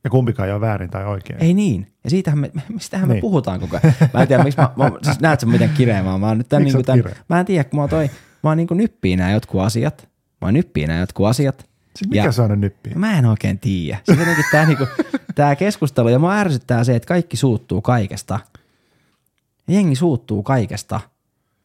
Ja kumpikaan ei ole väärin tai oikein. Ei niin. Ja siitähän me, mistähän me Niin. puhutaan koko ajan. Mä en tiedä, miksi mä, mä siis näet sä miten kireä mä oon. Mä oon nyt Miksi niin sä tämän, mä en tiedä, kun mä oon toi, mä oon niin kuin nyppii nämä jotkut asiat. Mä oon nyppii nämä jotkut asiat. Siis mikä ja- se on ne nyppi? Mä en oikein tiedä. Siis jotenkin tää, niinku, tää keskustelu, ja mua ärsyttää se, että kaikki suuttuu kaikesta. Jengi suuttuu kaikesta.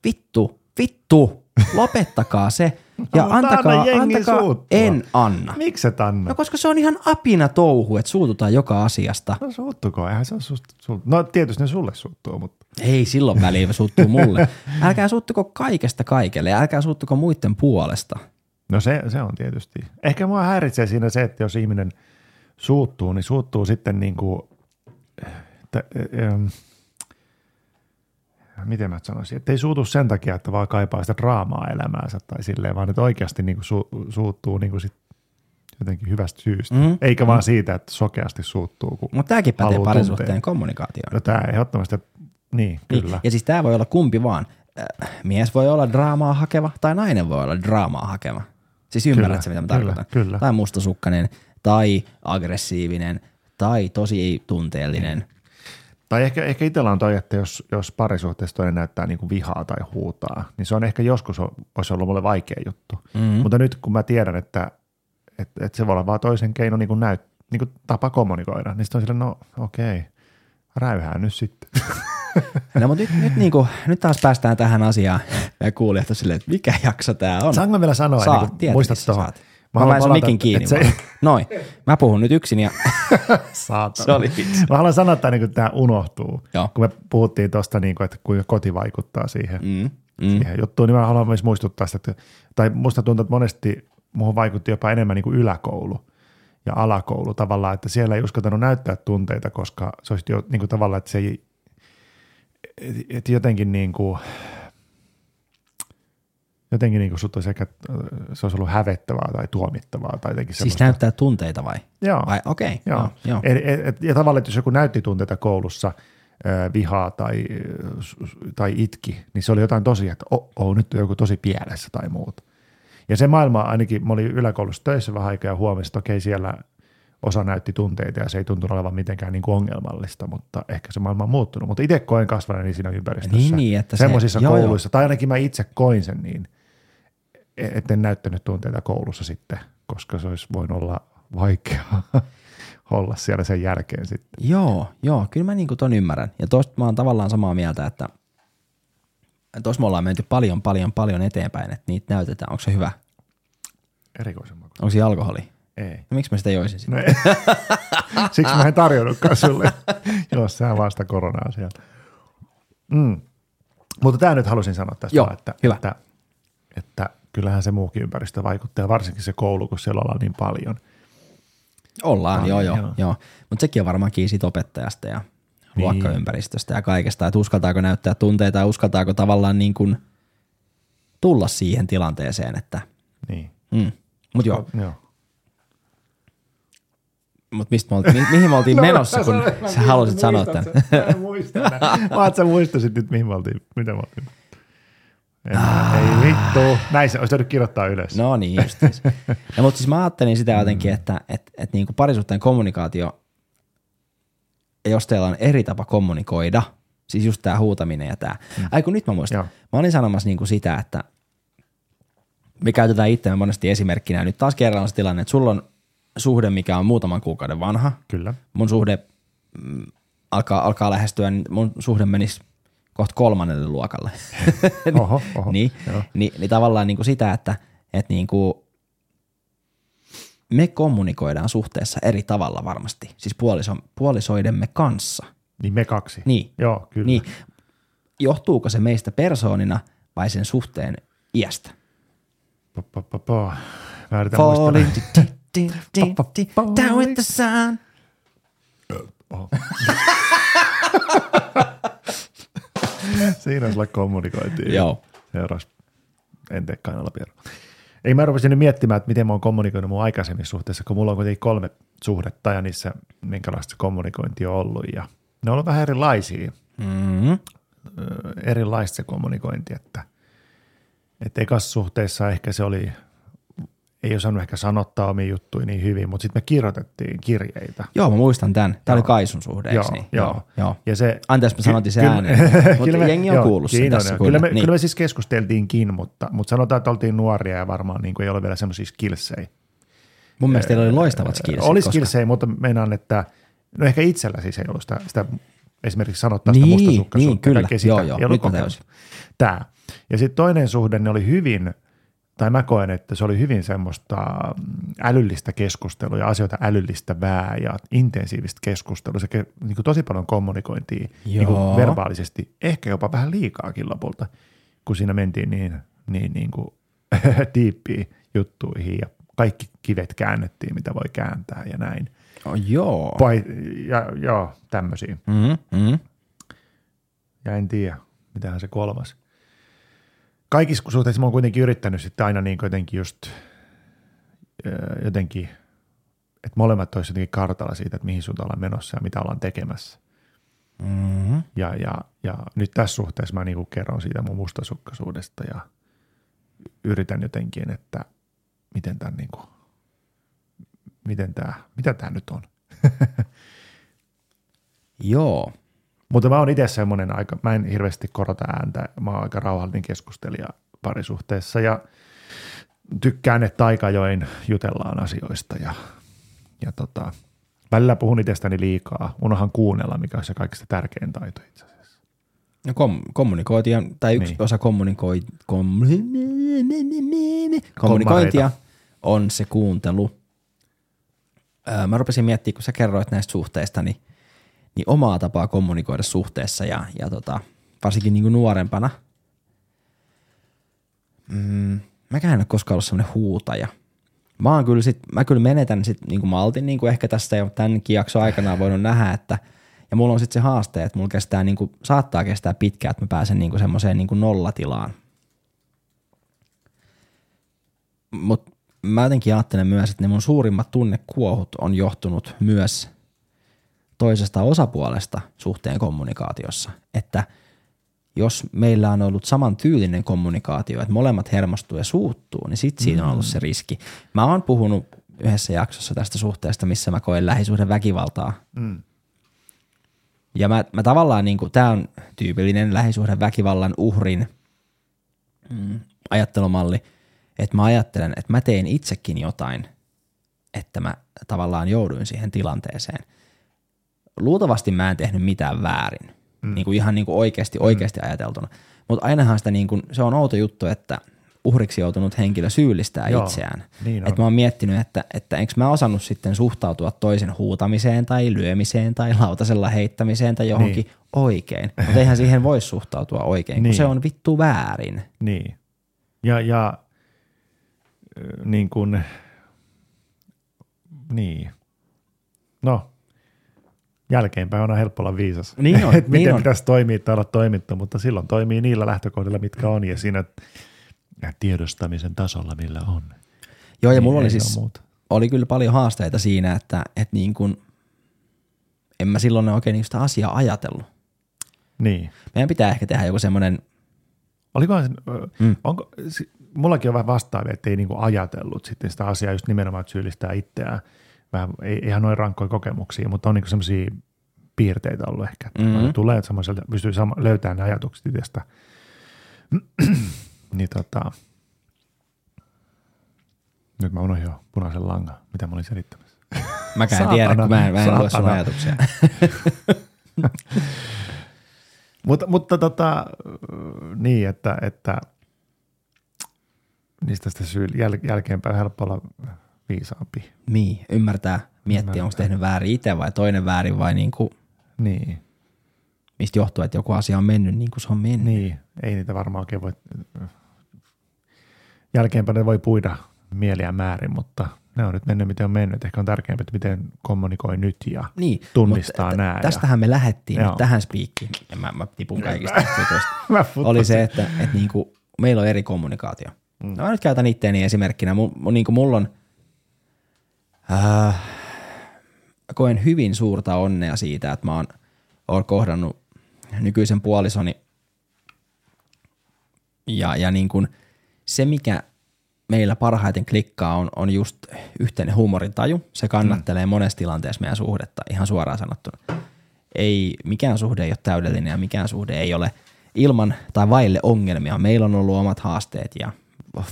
Vittu, vittu, lopettakaa se. Ja No, antakaa, anna antakaa, suuttua. en anna. Miksi et anna? No koska se on ihan apina touhu, että suututaan joka asiasta. No suuttuko? Eihän se on susta, sul... No tietysti ne sulle suuttuu, mutta Ei silloin väliin suuttuu mulle. Älkää suuttuko kaikesta kaikelle älkää suuttuko muiden puolesta. no se, se on tietysti. Ehkä mua häiritsee siinä se, että jos ihminen suuttuu, niin suuttuu sitten niin kuin, että, ähm, miten mä sanoisin, että ei suutu sen takia, että vaan kaipaa sitä draamaa elämäänsä tai silleen, vaan että oikeasti niin kuin su, suuttuu niin kuin sit jotenkin hyvästä syystä. Mhm. Mm. Eikä vaan siitä, että sokeasti suuttuu. Mutta tämäkin pätee parisuhteen kommunikaatioon. no tämä ehdottomasti, niin kyllä. Niin. Ja siis tämä voi olla kumpi vaan. Äh, Mies voi olla draamaa hakeva tai nainen voi olla draamaa hakeva. Siis ymmärrät sä, mitä mä kyllä, tarkoitan? kyllä. Tai mustasukkainen, tai aggressiivinen, tai tosi tunteellinen. Tai ehkä, ehkä itsellä on toi, että jos, jos parisuhteessa toinen näyttää niin kuin vihaa tai huutaa, niin se on ehkä joskus olisi ollut mulle vaikea juttu. Mm. Mutta nyt kun mä tiedän, että, että, että se voi olla vaan toisen keino niin kuin näyt, niin kuin tapa kommunikoida, niin sitten on silleen, no okei, räyhää nyt sitten. No mutta nyt, nyt, niinku, nyt taas päästään tähän asiaan ja kuulijat on silleen, että mikä jakso tämä on. Saanko mä vielä sanoa, Saat, niin kuin, muistat tuohon, saat. Mä, haluan mä sen mikin kiinni. se-. Noin. Mä puhun nyt yksin ja Saatana. se oli vitsi. Mä haluan sanoa, että niin tämä unohtuu. Joo. Kun me puhuttiin tuosta, niin kuin, että kuinka koti vaikuttaa siihen, mm. Mm. siihen juttuun, niin mä haluan myös muistuttaa sitä, että, tai musta tuntuu, että monesti muuhun vaikutti jopa enemmän niin kuin yläkoulu ja alakoulu tavallaan, että siellä ei uskaltanut näyttää tunteita, koska se olisi jo niin kuin tavallaan, että se ei, että jotenkin niin kuin, jotenkin niin kuin sut olisi ehkä, se olisi ollut hävettävää tai tuomittavaa tai jotenkin Siis semmoista. näyttää tunteita vai? Joo. Vai okei. Okay. Joo. Joo. Et, et, et, ja tavallaan, että jos joku näytti tunteita koulussa, ö, vihaa tai, s- tai itki, niin se oli jotain tosi, että oh, oh, nyt on joku tosi pielessä tai muuta. Ja se maailma ainakin, mä olin yläkoulussa töissä vähän aikaa ja huomasin, että okei siellä osa näytti tunteita ja se ei tuntunut olevan mitenkään niin kuin ongelmallista, mutta ehkä se maailma on muuttunut. Mutta itse koen kasvaneeni siinä ympäristössä. Niin, niin, että se- Semmoisissa joo, joo. kouluissa, tai ainakin mä itse koin sen niin, et en näyttänyt tunteita koulussa sitten, koska se olisi voinut olla vaikeaa olla siellä sen jälkeen sitten. Joo, joo, kyllä mä niinku ton ymmärrän. Ja tosta mä oon tavallaan samaa mieltä, että tuossa me ollaan menty paljon, paljon, paljon eteenpäin, että niitä näytetään. Onko se hyvä? Erikoisen maku. Onko siinä alkoholi? Ei. No miksi mä sitä joisin sitten? No ei. Siksi mä en tarjonnutkaan sulle, jos sä vasta koronaa sieltä. Mm. Mutta tämä nyt halusin sanoa tästä, Joo, vaan, että, hyvä. että, että kyllähän se muukin ympäristö vaikuttaa, ja varsinkin se koulu, kun siellä ollaan niin paljon. Ollaan, Paljon, joo, joo. joo. joo. Mutta sekin on varmaan kiinni siitä opettajasta ja luokkaympäristöstä ja kaikesta, että uskaltaako näyttää tunteita ja uskaltaako tavallaan niin kuin tulla siihen tilanteeseen, että Niin. mm. Mutta joo, Joo. mutta mistä me oltiin, mi- mihin me oltiin menossa, kun sä halusit sanoa tämän? Mä en muista enää. Mä että sä muistasit nyt, mihin me oltiin. Mitä me oltiin? En, ei vittu. Näin se olisi täytynyt kirjoittaa ylös. No niin, just. ja, mutta siis mä ajattelin sitä jotenkin, että et, et niin kuin parisuhteen kommunikaatio, jos teillä on eri tapa kommunikoida, siis just tämä huutaminen ja tämä. Mm. Ai kun nyt mä muistan. Joo. Mä olin sanomassa niin kuin sitä, että me käytetään itseämme monesti esimerkkinä. Nyt taas kerran on se tilanne, että sulla on suhde, mikä on muutaman kuukauden vanha. Kyllä. Mun suhde mm, alkaa, alkaa lähestyä, niin mun suhde menisi kohta kolmannelle luokalle. Oho, oho. niin, Joo. niin, niin tavallaan niin kuin sitä, että, että niin kuin me kommunikoidaan suhteessa eri tavalla varmasti, siis puoliso, puolisoidemme kanssa. Niin me kaksi. Niin, Joo, kyllä. niin. Johtuuko se meistä persoonina vai sen suhteen iästä? Pa, pa, pa, pa. Mä yritän. Falling down with the sun. Siinä on sulle kommunikointia. Joo. Seuraavaksi en tee kainalla pierro. Ei mä rupesin nyt miettimään, että miten mä oon kommunikoinut mun aikaisemmissa suhteissa, kun mulla on kuitenkin kolme suhdetta ja niissä minkälaista kommunikointi on ollut. Ja ne on ollut vähän erilaisia, Mm-hmm. erilaista se kommunikointi, että, että ekassa suhteessa ehkä se oli, ei osannut ehkä sanottaa omia juttuja niin hyvin, mutta sitten me kirjoitettiin kirjeitä. Joo, mä muistan tämän. Tämä oli. Kaisun suhde, Joo, niin? joo. joo. joo. Ja se, Anteeksi, mä sanotin sen Kyllä- ääneen, mutta me- jengi on joo, kuullut sen tässä. Kyllä, Kyllä me, niin. kyllä me siis keskusteltiinkin, mutta, mutta sanotaan, että oltiin nuoria ja varmaan niin kuin ei ole vielä semmoisia skillsejä. Mun mielestä teillä oli loistavat skillsit. Oli koska- skillsejä, mutta meinaan, että no ehkä itsellä siis ei ollut sitä, sitä esimerkiksi sanottaa sitä Niin, mustasukkaisuutta. niin, kyllä. sitä. Joo, joo, nyt. Tämä. Ja sitten toinen suhde, ne oli hyvin, tai mä koen, että se oli hyvin semmoista mm, älyllistä keskustelua ja asioita älyllistävää ja intensiivistä keskustelua. Se ke- niin kuin tosi paljon kommunikointia niin kuin verbaalisesti, ehkä jopa vähän liikaakin lopulta, kun siinä mentiin niin, niin, niin kuin diippiin juttuihin ja kaikki kivet käännettiin, mitä voi kääntää ja näin. Oh, joo. Vai, ja, joo, tämmöisiä. Mm-hmm. Mm-hmm. Ja en tiedä, mitähän se kolmas. Kaikissa suhteissa mä oon kuitenkin yrittänyt sitten aina niin jotenkin just jotenkin, että molemmat olisivat jotenkin kartalla siitä, että mihin suuntaan ollaan menossa ja mitä ollaan tekemässä. Mm-hmm. Ja, ja, ja nyt tässä suhteessa mä niin kerron siitä mun mustasukkaisuudesta ja yritän jotenkin, että miten tämän niin kuin, miten tämä, mitä tämä nyt on. Joo. Mutta mä oon itse semmoinen aika, mä en hirveästi korota ääntä, mä oon aika rauhallinen keskustelija parisuhteessa ja tykkään, että aikajoin jutellaan asioista ja, ja tota, välillä puhun itsestäni liikaa, unohan kuunnella, mikä on se kaikista tärkein taito itse asiassa. No kom- kommunikointia, tai yksi Niin. osa kommunikoi- kom- kommunikointia on se kuuntelu. Öö, mä rupesin miettimään, kun sä kerroit näistä suhteista, niin, niin omaa tapaa kommunikoida suhteessa ja, ja tota, varsinkin niin kuin nuorempana. Mm, mäkään en ole koskaan ollut semmoinen huutaja. Mä, oon kyllä sit, mä kyllä menetän sit niin kuin maltin niin kuin ehkä tästä jo tämänkin jakson aikana voinut nähdä, että ja mulla on sitten se haaste, että mulla kestää niin kuin, saattaa kestää pitkään, että mä pääsen niin kuin semmoiseen niin kuin nollatilaan. Mutta mä jotenkin ajattelen myös, että ne mun suurimmat tunnekuohut on johtunut myös toisesta osapuolesta suhteen kommunikaatiossa. Että jos meillä on ollut saman tyylinen kommunikaatio, että molemmat hermostuu ja suuttuu, niin sitten siinä on ollut se riski. Mä oon puhunut yhdessä jaksossa tästä suhteesta, missä mä koen lähisuhden väkivaltaa. Mm. Ja mä, mä tavallaan, niin tämä on tyypillinen lähisuhden väkivallan uhrin mm, ajattelumalli, että mä ajattelen, että mä teen itsekin jotain, että mä tavallaan jouduin siihen tilanteeseen. Luultavasti mä en tehnyt mitään väärin, mm. niin kuin ihan niin kuin oikeasti, oikeasti mm. ajateltuna. Mutta ainahan sitä niin kuin, se on outo juttu, että uhriksi joutunut henkilö syyllistää Joo, itseään. niin että mä oon miettinyt, että, että enkö mä osannut sitten suhtautua toisen huutamiseen tai lyömiseen tai lautasella heittämiseen tai johonkin Niin. oikein. Mutta eihän siihen voi suhtautua oikein, kun Niin. se on vittu väärin. Niin. Ja, ja niin kuin, niin. No, jälkeenpäin on helppo olla viisas. Niin on, että niin miten on. pitäisi toimia tai olla toimittu, mutta silloin toimii niillä lähtökohdilla, mitkä on ja siinä tiedostamisen tasolla, millä on. Joo, ja Niin mulla oli siis, oli kyllä paljon haasteita siinä, että, että niin kuin, en mä silloin oikein niin sitä asiaa ajatellut. Niin. Meidän pitää ehkä tehdä joku semmoinen, Olikohan se, Mm. onko, mullakin on vähän vastaavia, että ei niinku ajatellut sitten sitä asiaa just nimenomaan, että syyllistää itseään. Vähän, ei, eihän noin rankkoja kokemuksia, mutta on niinku semmoisia piirteitä ollut ehkä. Mhm. mm-hmm. tulee, että semmoiselta pystyy sama, löytämään ne ajatukset itsestä. niin tota, nyt mä unohdin jo punaisen langan, mitä mä olin selittämässä. mäkään en Saatana, tiedä, kun mä en, mä en lue sun ajatuksia. Mutta, mutta tota, niin, että, että niistä sitä syy, jäl, jälkeenpäin helppo olla viisaampi. niin, ymmärtää, miettiä, onko tehnyt väärin itse vai toinen väärin vai niin kuin, Niin, mistä johtuu, että joku asia on mennyt niin kuin se on mennyt. niin, ei niitä varmaan oikein voi, jälkeenpäin ne voi puida mieliä määrin, mutta ne on nyt mennyt miten on mennyt. Ehkä on tärkeämpää, että miten kommunikoi nyt ja Niin, tunnistaa mutta nää ja- Tästähän me lähdettiin Joo. nyt tähän spiikkiin, mä, mä tipun kaikista. Mä oli se, että, että niinku, meillä on eri kommunikaatio. Mm. No, mä nyt käytän itteeni esimerkkinä. Mulla, niinku, mulla on, äh, koen hyvin suurta onnea siitä, että mä oon, oon kohdannut nykyisen puolisoni ja, ja niin kuin se, mikä meillä parhaiten klikkaa, on, on just yhteinen huumorintaju. Se kannattelee mm. monessa tilanteessa meidän suhdetta, ihan suoraan sanottuna. Ei, mikään suhde ei ole täydellinen ja mikään suhde ei ole ilman tai vaille ongelmia. Meillä on ollut omat haasteet ja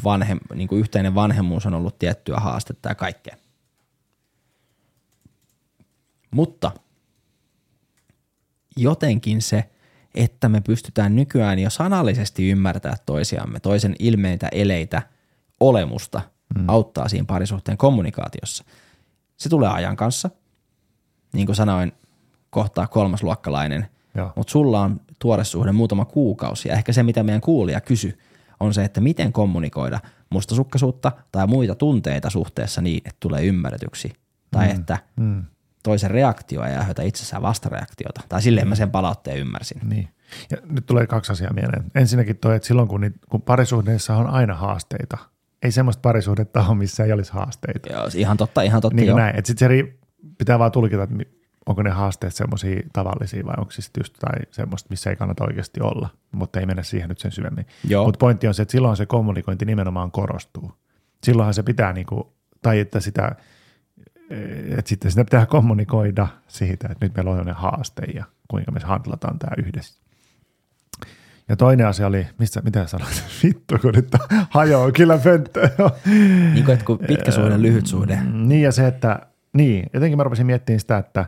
vanhem, niin kuin yhteinen vanhemmuus on ollut tiettyä haastetta ja kaikkea. Mutta jotenkin se, että me pystytään nykyään jo sanallisesti ymmärtää toisiamme, toisen ilmeitä, eleitä, olemusta, mm. auttaa siinä parisuhteen kommunikaatiossa. Se tulee ajan kanssa. Niin kuin sanoin, kohtaa kolmasluokkalainen, Joo. mutta sulla on tuore suhde muutama kuukausi. Ja ehkä se, mitä meidän kuulija kysy, on se, että miten kommunikoida mustasukkaisuutta tai muita tunteita suhteessa niin, että tulee ymmärretyksi. Tai mm. että Mm, toisen reaktio ei aiheuta itsessään vastareaktiota. Tai silleen mä sen palautteen ymmärsin. niin. Ja nyt tulee kaksi asiaa mieleen. Ensinnäkin toi, että silloin kun, niit, kun parisuhteessa on aina haasteita, ei semmoista parisuhdetta ole, missä ei olisi haasteita. Joo, ihan totta, ihan totta. Niin näin. Että sit se ri, pitää vaan tulkita, että onko ne haasteet semmoisia tavallisia vai onko se sit just tai semmoista, missä ei kannata oikeasti olla. Mutta ei mennä siihen nyt sen syvemmin. Mutta pointti on se, että silloin se kommunikointi nimenomaan korostuu. Silloinhan se pitää, niinku, tai että sitä, että sitten sitä pitää kommunikoida siitä, että nyt meillä on ne haaste ja kuinka me handlataan tämä yhdessä. Ja toinen asia oli, mistä, mitä sanoit? Vittu, kun nyt hajoaa kyllä pönttö. Niin kuin, että kun pitkä suhde, lyhyt suhde. Niin ja se, että niin, jotenkin mä rupesin miettimään sitä, että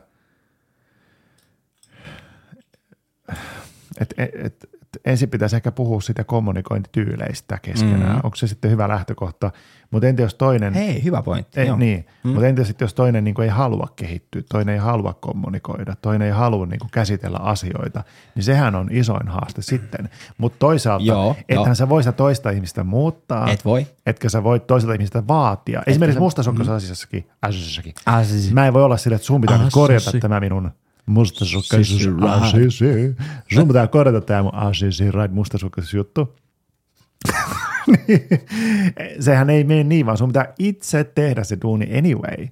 et, et, et, et, ensin pitäisi ehkä puhua siitä kommunikointityyleistä keskenään. Mm. Onko se sitten hyvä lähtökohta? Mutta entä jos toinen... Hei, hyvä pointti. Ei, joo. niin, mm. mutta entä sitten jos toinen niin ei halua kehittyä, toinen ei halua kommunikoida, toinen ei halua niin kuin käsitellä asioita, niin sehän on isoin haaste sitten. Mutta toisaalta, Joo, ethän joo. sä voi sitä toista ihmistä muuttaa, Et voi. etkä sä voi toiselta ihmistä vaatia. Esimerkiksi sä- mustasukkaisasiassakin, asiassakin. Ah, siis- Mä en voi olla sillä, että sun pitää nyt korjata tämä minun mustasukkaisuus. Asisi. Sun pitää korjata tämä mun asisi, right, mustasukkaisuus juttu. Niin. Sehän ei mene niin, vaan sun pitää itse tehdä se duuni anyway.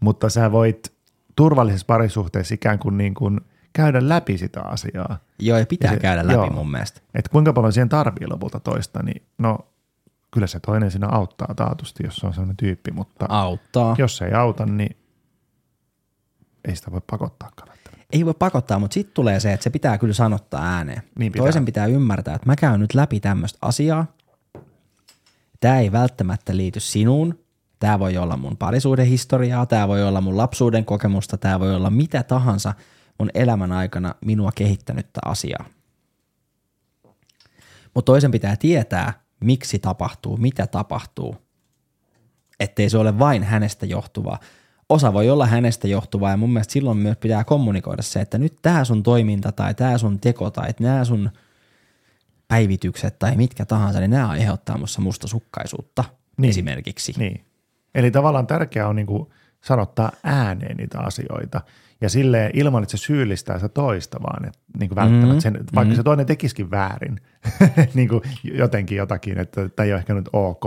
Mutta sä voit turvallisessa parisuhteessa ikään kuin, niin kuin käydä läpi sitä asiaa. Joo, ja pitää Ja se- käydä läpi joo. mun mielestä. Että kuinka paljon siihen tarvii lopulta toista, niin no kyllä se toinen siinä auttaa taatusti, jos se on sellainen tyyppi, mutta Auttaa. jos se ei auta, niin ei sitä voi pakottaa. Ei voi pakottaa, mutta sitten tulee se, että se pitää kyllä sanottaa ääneen. Niin pitää. Toisen pitää ymmärtää, että mä käyn nyt läpi tämmöistä asiaa. Tämä ei välttämättä liity sinuun. Tämä voi olla mun parisuhdehistoriaa, tämä voi olla mun lapsuuden kokemusta, tämä voi olla mitä tahansa mun elämän aikana minua kehittänyttä asiaa. Mutta toisen pitää tietää, miksi tapahtuu, mitä tapahtuu, ettei se ole vain hänestä johtuvaa. Osa voi olla hänestä johtuvaa ja mun mielestä silloin myös pitää kommunikoida se, että nyt tämä sun toiminta tai tämä sun teko tai nämä sun päivitykset tai mitkä tahansa, niin nämä aiheuttaa musta mustasukkaisuutta niin. esimerkiksi. Niin. Eli tavallaan tärkeää on niin kuin sanottaa ääneen niitä asioita ja silleen ilman, että se syyllistää sitä toista, vaan että niin kuin välttämättä Mm-hmm. sen, vaikka se toinen tekisikin väärin, niin kuin jotenkin jotakin, että tämä ei ole ehkä nyt ok.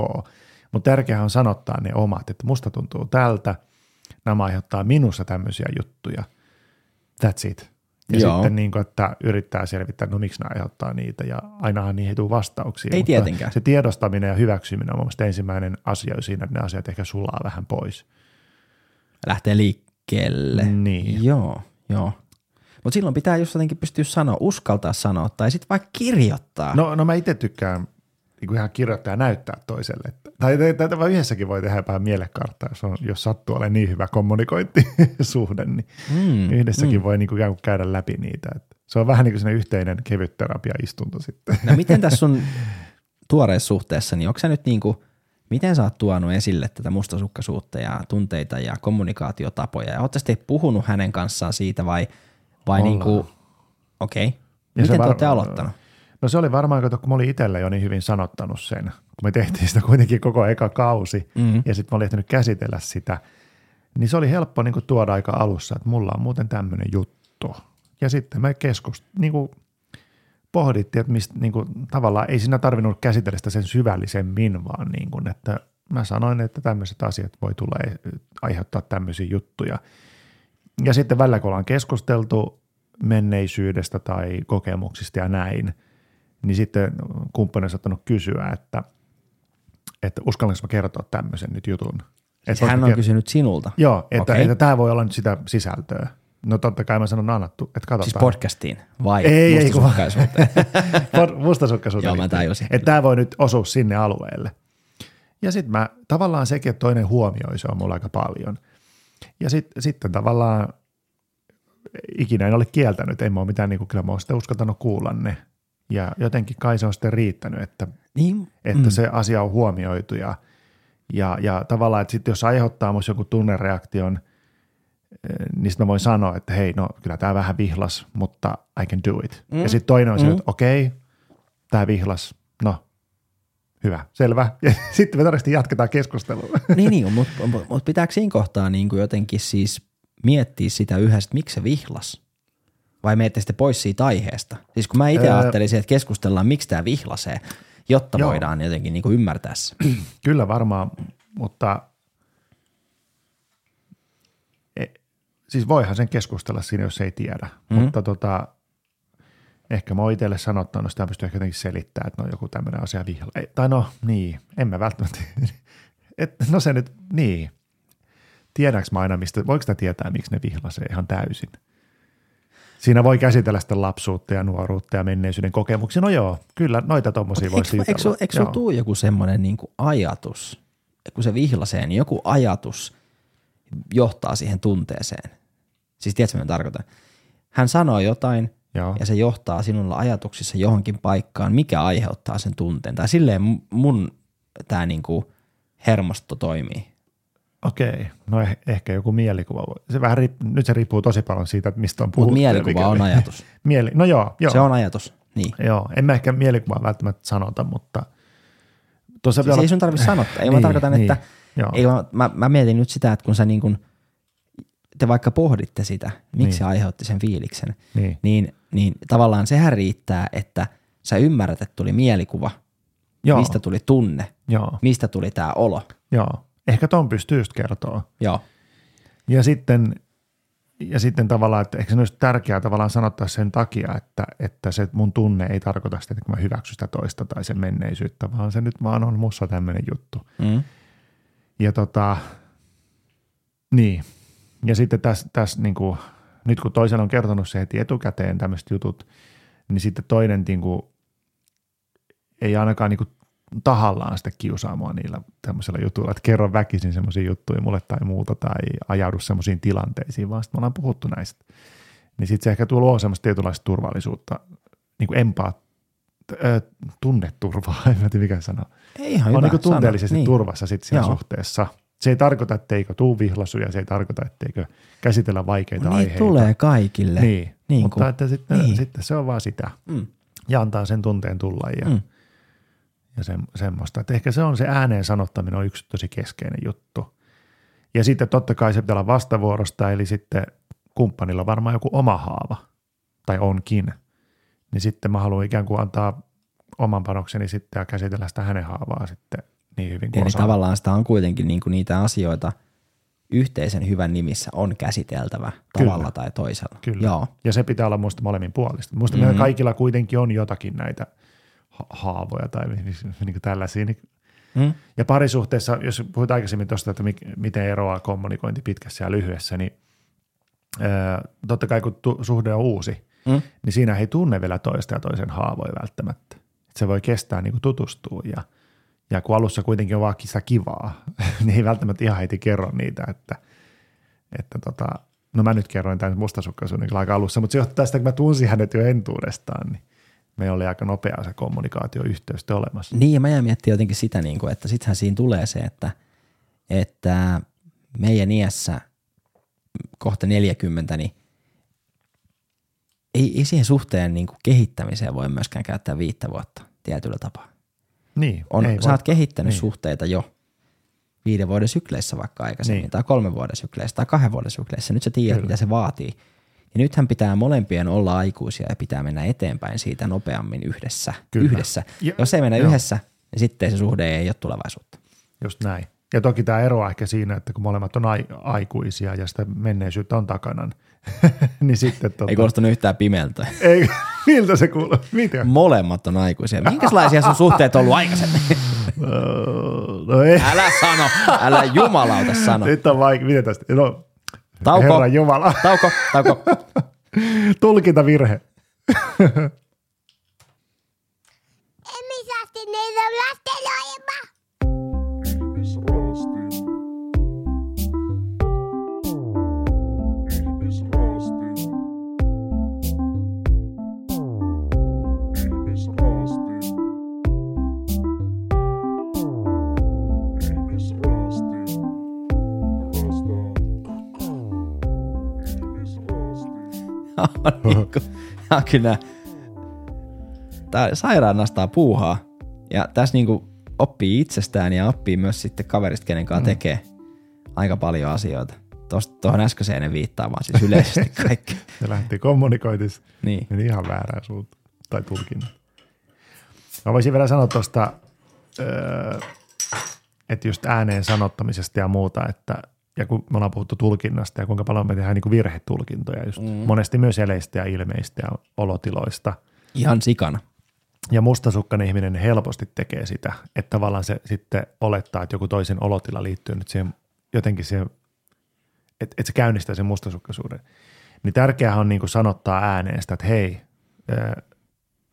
Mutta tärkeää on sanottaa ne omat, että musta tuntuu tältä, nämä aiheuttaa minussa tämmöisiä juttuja. That's it. Ja Joo. sitten niin kuin, että yrittää selvittää, no miksi nämä aiheuttaa niitä ja ainahan niihin ei tule vastauksia. Ei tietenkään. Se tiedostaminen ja hyväksyminen on mun mielestä ensimmäinen asia siinä, että ne asiat ehkä sulaa vähän pois. Lähtee liikkeelle. Niin. Joo, joo. Mutta silloin pitää just jotenkin pystyä sanoa, uskaltaa sanoa tai sitten vaikka kirjoittaa. No, no mä itse tykkään niin kuin ihan kirjoittaa ja näyttää toiselle. Että, tai, tai yhdessäkin voi tehdä vähän mielekarttaa, jos, on, jos sattuu olemaan niin hyvä kommunikointisuhde, niin Mm, yhdessäkin voi niin kuin kuin käydä läpi niitä. Että se on vähän niin kuin yhteinen kevyt terapiaistunto sitten. No miten tässä sun tuoreessa suhteessa, niin onko sä nyt niinku, miten sä oot tuonut esille tätä mustasukkaisuutta ja tunteita ja kommunikaatiotapoja? Ja ootte sitten puhunut hänen kanssaan siitä vai, vai Ollaan. niinku, okei. Okay. Se Miten te olette aloittanut? No se oli varmaan, kato, kun mä olin itsellä jo niin hyvin sanottanut sen, kun me tehtiin sitä kuitenkin koko eka kausi Mm. ja sitten mä olin ehtinyt käsitellä sitä, niin se oli helppo niin kuin tuoda aika alussa, että mulla on muuten tämmöinen juttu. Ja sitten me keskust, niin kuin pohdittiin, että mistä, niin kuin, tavallaan ei siinä tarvinnut käsitellä sitä sen syvällisemmin, vaan niin kuin, että mä sanoin, että tämmöiset asiat voi tulla aiheuttaa tämmöisiä juttuja. Ja sitten välillä, kun ollaan keskusteltu menneisyydestä tai kokemuksista ja näin, niin sitten kumppani on saattanut kysyä, että, että uskallanko mä kertoa tämmöisen nyt jutun. Siis hän on ker- kysynyt sinulta. Joo, että, Okei. että tämä voi olla nyt sitä sisältöä. No totta kai mä sanon annattu, että katsotaan. Siis podcastiin vai Ei, ei, mustasukkaisuuteen? Pod- mustasukkaisuuteen. Joo, mä tajusin. Että tämä voi nyt osua sinne alueelle. Ja sitten mä, tavallaan sekin, että toinen huomioi, se on mulla aika paljon. Ja sit, sitten tavallaan ikinä en ole kieltänyt, ei mä ole mitään, niin kuin, kyllä mä oon sitten uskaltanut kuulla ne. Ja jotenkin kai se on sitten riittänyt, että, niin, että mm. se asia on huomioitu ja, ja, ja tavallaan, että sitten jos aiheuttaa musta joku tunnereaktion, eh, niin sitten mä voin sanoa, että hei, no kyllä tämä vähän vihlas, mutta I can do it. Mm. Ja sitten toinen on mm. se, että okei, tämä vihlas, no hyvä, selvä. Ja sitten me todennäköisesti jatketaan keskustelua. niin, niin mutta mut, mut pitääkö siinä kohtaa niin kuin jotenkin siis miettiä sitä yhdessä, että miksi se vihlas? Vai menette sitten pois siitä aiheesta? Siis kun mä itse Öö. ajattelisin, että keskustellaan, miksi tämä vihlasee, jotta Joo. voidaan jotenkin niin kuin ymmärtää se. Kyllä varmaan, mutta e, siis voihan sen keskustella siinä, jos ei tiedä. Mm. Mutta tota, ehkä mä oon itselle sanottanut, sitä pystyy ehkä jotenkin selittämään, että no joku tämmöinen asia vihla. Ei, tai no niin, en mä välttämättä. Et, no se nyt, niin. Tiedänkö mä aina, mistä, voiko sitä tietää, miksi ne vihlasee ihan täysin? Siinä voi käsitellä sitä lapsuutta ja nuoruutta ja menneisyyden kokemuksia. No joo, kyllä noita tommosia voisi Eikö, eikö, eikö sulla tuu joku semmoinen niin ajatus, kun se vihlasee, niin joku ajatus johtaa siihen tunteeseen. Siis tiedätkö, mitä tarkoitan? Hän sanoo jotain, Joo. ja se johtaa sinulla ajatuksissa johonkin paikkaan, mikä aiheuttaa sen tunteen. Tai silleen mu- mun tämä niinku hermosto toimii. Okei, no eh- ehkä joku mielikuva. Se vähän riip- nyt se riippuu tosi paljon siitä, että mistä on puhuttu. mielikuva on ajatus. Mieli, no joo, joo. Se on ajatus. Niin. Joo, en mä ehkä mielikuvaa välttämättä sanota, mutta tuossa Siis ei sun tarvitse sanottaa. Ei niin, mä tarkoitan, niin, että joo. ei, mä, mä, mä, mietin nyt sitä, että kun sä niin kun, te vaikka pohditte sitä, miksi Niin. se aiheutti sen fiiliksen, Niin. niin, niin tavallaan sehän riittää, että sä ymmärrät, että tuli mielikuva, Joo, mistä tuli tunne, joo, mistä tuli tämä olo. joo. Ehkä ton pystyy just kertoa. Joo. Ja sitten, ja sitten tavallaan, että ehkä se olisi tärkeää tavallaan sanottaa sen takia, että, että se mun tunne ei tarkoita sitä, että mä hyväksyn sitä toista tai sen menneisyyttä, vaan se nyt vaan on mussa tämmöinen juttu. Mm. Ja tota, niin. Ja sitten tässä, tässä niin kuin, nyt kun toisella on kertonut se heti etukäteen tämmöiset jutut, niin sitten toinen niin kuin, ei ainakaan niin kuin, tahallaan sitä kiusaa mua niillä tämmöisillä jutuilla, että kerro väkisin semmoisia juttuja mulle tai muuta tai ajaudu semmoisiin tilanteisiin, vaan sitten me ollaan puhuttu näistä. Niin sitten se ehkä tuo luo semmoista tietynlaista turvallisuutta, niin kuin empaa, äh, tunneturvaa, en tiedä mikä sana Ei ihan on hyvä niin tunteellisesti sana. niin. turvassa sit siinä Joo. suhteessa. Se ei tarkoita, etteikö tuu vihlasuja, se ei tarkoita, etteikö käsitellä vaikeita Niitä aiheita. tulee kaikille. Niin, Niin mutta kuin- että sitten, niin. niin. sitten se on vaan sitä. Mm. Ja antaa sen tunteen tulla ja, Mm. Ja se, semmoista. Että ehkä se on se ääneen sanottaminen on yksi tosi keskeinen juttu. Ja sitten totta kai se pitää olla vastavuorosta, eli sitten kumppanilla on varmaan joku oma haava, tai onkin. Niin sitten mä haluan ikään kuin antaa oman panokseni sitten ja käsitellä sitä hänen haavaa sitten niin hyvin kuin Eli osaan. tavallaan sitä on kuitenkin niin kuin niitä asioita yhteisen hyvän nimissä on käsiteltävä Kyllä. tavalla tai toisella. Kyllä. Joo. Ja se pitää olla muista molemmin puolista. Muista Mhm. mm-hmm. meillä kaikilla kuitenkin on jotakin näitä haavoja tai niin kuin tällaisia. Niin- Mm. Ja parisuhteessa, jos puhuit aikaisemmin tuosta, että miten eroaa kommunikointi pitkässä ja lyhyessä, niin totta kai kun tu- suhde on uusi, Mm. niin siinä ei tunne vielä toista ja toisen haavoja välttämättä. Et se voi kestää niin kuin tutustua ja, ja kun alussa kuitenkin on vaan sitä kivaa, niin ei välttämättä ihan heti kerro niitä, että, että tota, no mä nyt kerroin tämän mustasukkaisuuden aika alussa, mutta se johtuu tästä, kun mä tunsin hänet jo entuudestaan, niin meillä oli aika nopea se kommunikaatioyhteys olemassa. Niin, ja mä jäin miettimään jotenkin sitä, niin kuin, että sittenhän siinä tulee se, että, että meidän iässä kohta 40, niin ei, ei siihen suhteen niin kuin kehittämiseen voi myöskään käyttää viittä vuotta tietyllä tapaa. Niin, On, ei sä oot kehittänyt niin. suhteita jo viiden vuoden sykleissä vaikka aikaisemmin, Niin. tai kolmen vuoden sykleissä, tai kahden vuoden sykleissä. Nyt sä tiedät, Kyllä. mitä se vaatii. Ja nythän pitää molempien olla aikuisia ja pitää mennä eteenpäin siitä nopeammin yhdessä. Kyllä. yhdessä. Ja- Jos ei mennä joo. yhdessä, niin sitten se suhde ei ole tulevaisuutta. Just näin. Ja toki tämä eroa ehkä siinä, että kun molemmat on ai- aikuisia ja sitä menneisyyttä on takana, niin sitten tota, Ei kuulostanut yhtään pimeältä. ei, miltä se kuuluu? Mitä? Molemmat on aikuisia. Minkälaisia sun suhteet on ollut aikaisemmin? no ei, Älä sano, älä jumalauta sano. nyt on vaikea, miten tästä, no, Tauko, Herra Jumala, tauko, tauko. tulkintavirhe. Emisästi niitä lasteloima. tää on kyllä, tää sairaan nastaa puuhaa. Ja tässä niinku oppii itsestään ja oppii myös sitten kaverista, kenen kanssa Mm. tekee aika paljon asioita. Tuosta tuohon äskeiseen en viittaa, vaan siis yleisesti kaikki. Se lähti kommunikoitis, Niin. meni ihan väärään suuntaan, tai tulkinnat. Mä voisin vielä sanoa tuosta, öö, että just ääneen sanottamisesta ja muuta, että ja kun me ollaan puhuttu tulkinnasta ja kuinka paljon me tehdään niin virhetulkintoja just mm. monesti myös eleistä ja ilmeistä ja olotiloista. Ihan sikana. Ja mustasukkainen ihminen helposti tekee sitä, että tavallaan se sitten olettaa, että joku toisen olotila liittyy nyt siihen jotenkin siihen, että, että se käynnistää sen mustasukkaisuuden. Niin tärkeää on niin kuin sanottaa ääneen sitä, että hei,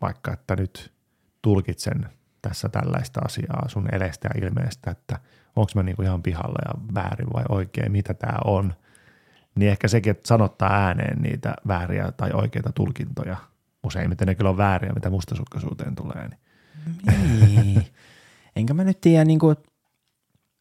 vaikka että nyt tulkitsen tässä tällaista asiaa sun elestä ja ilmeestä, että onko mä niin kuin ihan pihalla ja väärin vai oikein, mitä tämä on. niin ehkä sekin, että sanottaa ääneen niitä vääriä tai oikeita tulkintoja, useimmiten ne kyllä on vääriä, mitä mustasukkaisuuteen tulee. Niin. Niin. Enkä mä nyt tiedä, niin kuin,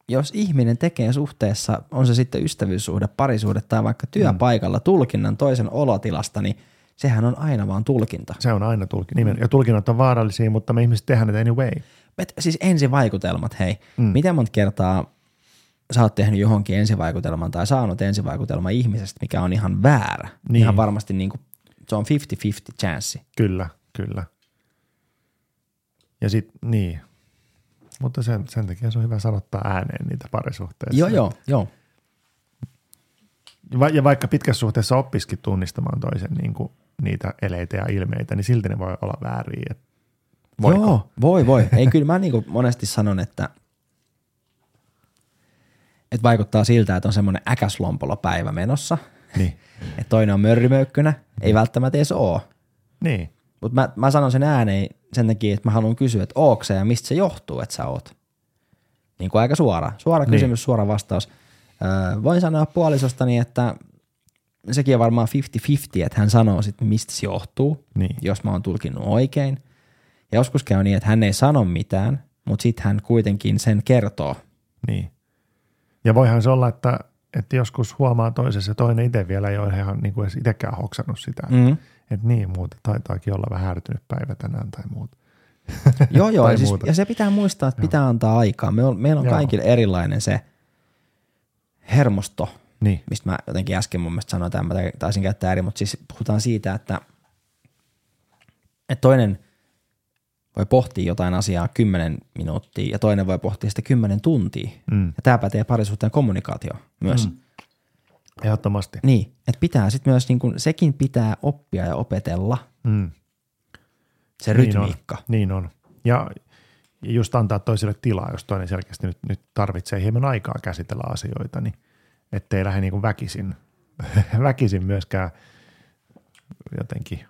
jos ihminen tekee suhteessa, on se sitten ystävyyssuhde, parisuhde tai vaikka työpaikalla tulkinnan toisen olotilasta, niin sehän on aina vaan tulkinta. Se on aina tulkinta. Ja tulkinnat on vaarallisia, mutta me ihmiset tehdään ne anyway. Et, siis ensivaikutelmat, hei. Mm. Miten monta kertaa sä oot tehnyt johonkin ensivaikutelman tai saanut ensivaikutelman ihmisestä, mikä on ihan väärä. Niin. Ihan varmasti niin kuin, se on 50-50 chanssi. Kyllä, kyllä. Ja sitten, niin. Mutta sen, sen takia se on hyvä sanottaa ääneen niitä parisuhteessa. Joo, joo, joo. Ja vaikka pitkässä suhteessa oppiskin tunnistamaan toisen niin kuin, niitä eleitä ja ilmeitä, niin silti ne voi olla vääriä. Voiko? Joo, voi, voi. Ei, kyllä mä niin kuin monesti sanon, että, että vaikuttaa siltä, että on semmoinen äkäslompolo päivä menossa, Niin. että toinen on mörrimöykkynä, ei välttämättä edes oo. niin. Mutta mä, mä sanon sen ääneen sen takia, että mä haluan kysyä, että ootko ja mistä se johtuu, että sä oot. Niin kuin aika suora. Suora Niin. kysymys, suora vastaus. Öö, voin sanoa puolisostani, että sekin on varmaan 50-50, että hän sanoo sitten, mistä se johtuu, Niin. jos mä oon tulkinnut oikein. Ja joskus käy niin, että hän ei sano mitään, mutta sitten hän kuitenkin sen kertoo. Niin. Ja voihan se olla, että, että joskus huomaa toisessa ja toinen itse vielä ei ole ihan niin kuin edes itsekään hoksannut sitä. Mm. Että niin, muuta taitaakin olla vähän ärtynyt päivä tänään tai muuta. Joo, joo. Ja, siis, muuta. ja se pitää muistaa, että pitää antaa aikaa. Me on, meillä on Joo. kaikille erilainen se hermosto, Niin, mistä mä jotenkin äsken mun mielestä sanoin, että mä taisin käyttää eri, mutta siis puhutaan siitä, että, että toinen voi pohtia jotain asiaa 10 minuuttia ja toinen voi pohtia sitä 10 tuntia. Mm. Ja tämä pätee parisuhteen kommunikaatio myös. Mm. ehdottomasti. Niin, että pitää sitten myös, niin kun, sekin pitää oppia ja opetella Mm. se Niin rytmiikka. on, niin on. Ja ja just antaa toiselle tilaa, jos toinen selkeästi nyt, nyt tarvitsee hieman aikaa käsitellä asioita, niin ettei lähde niin kuin väkisin, väkisin myöskään jotenkin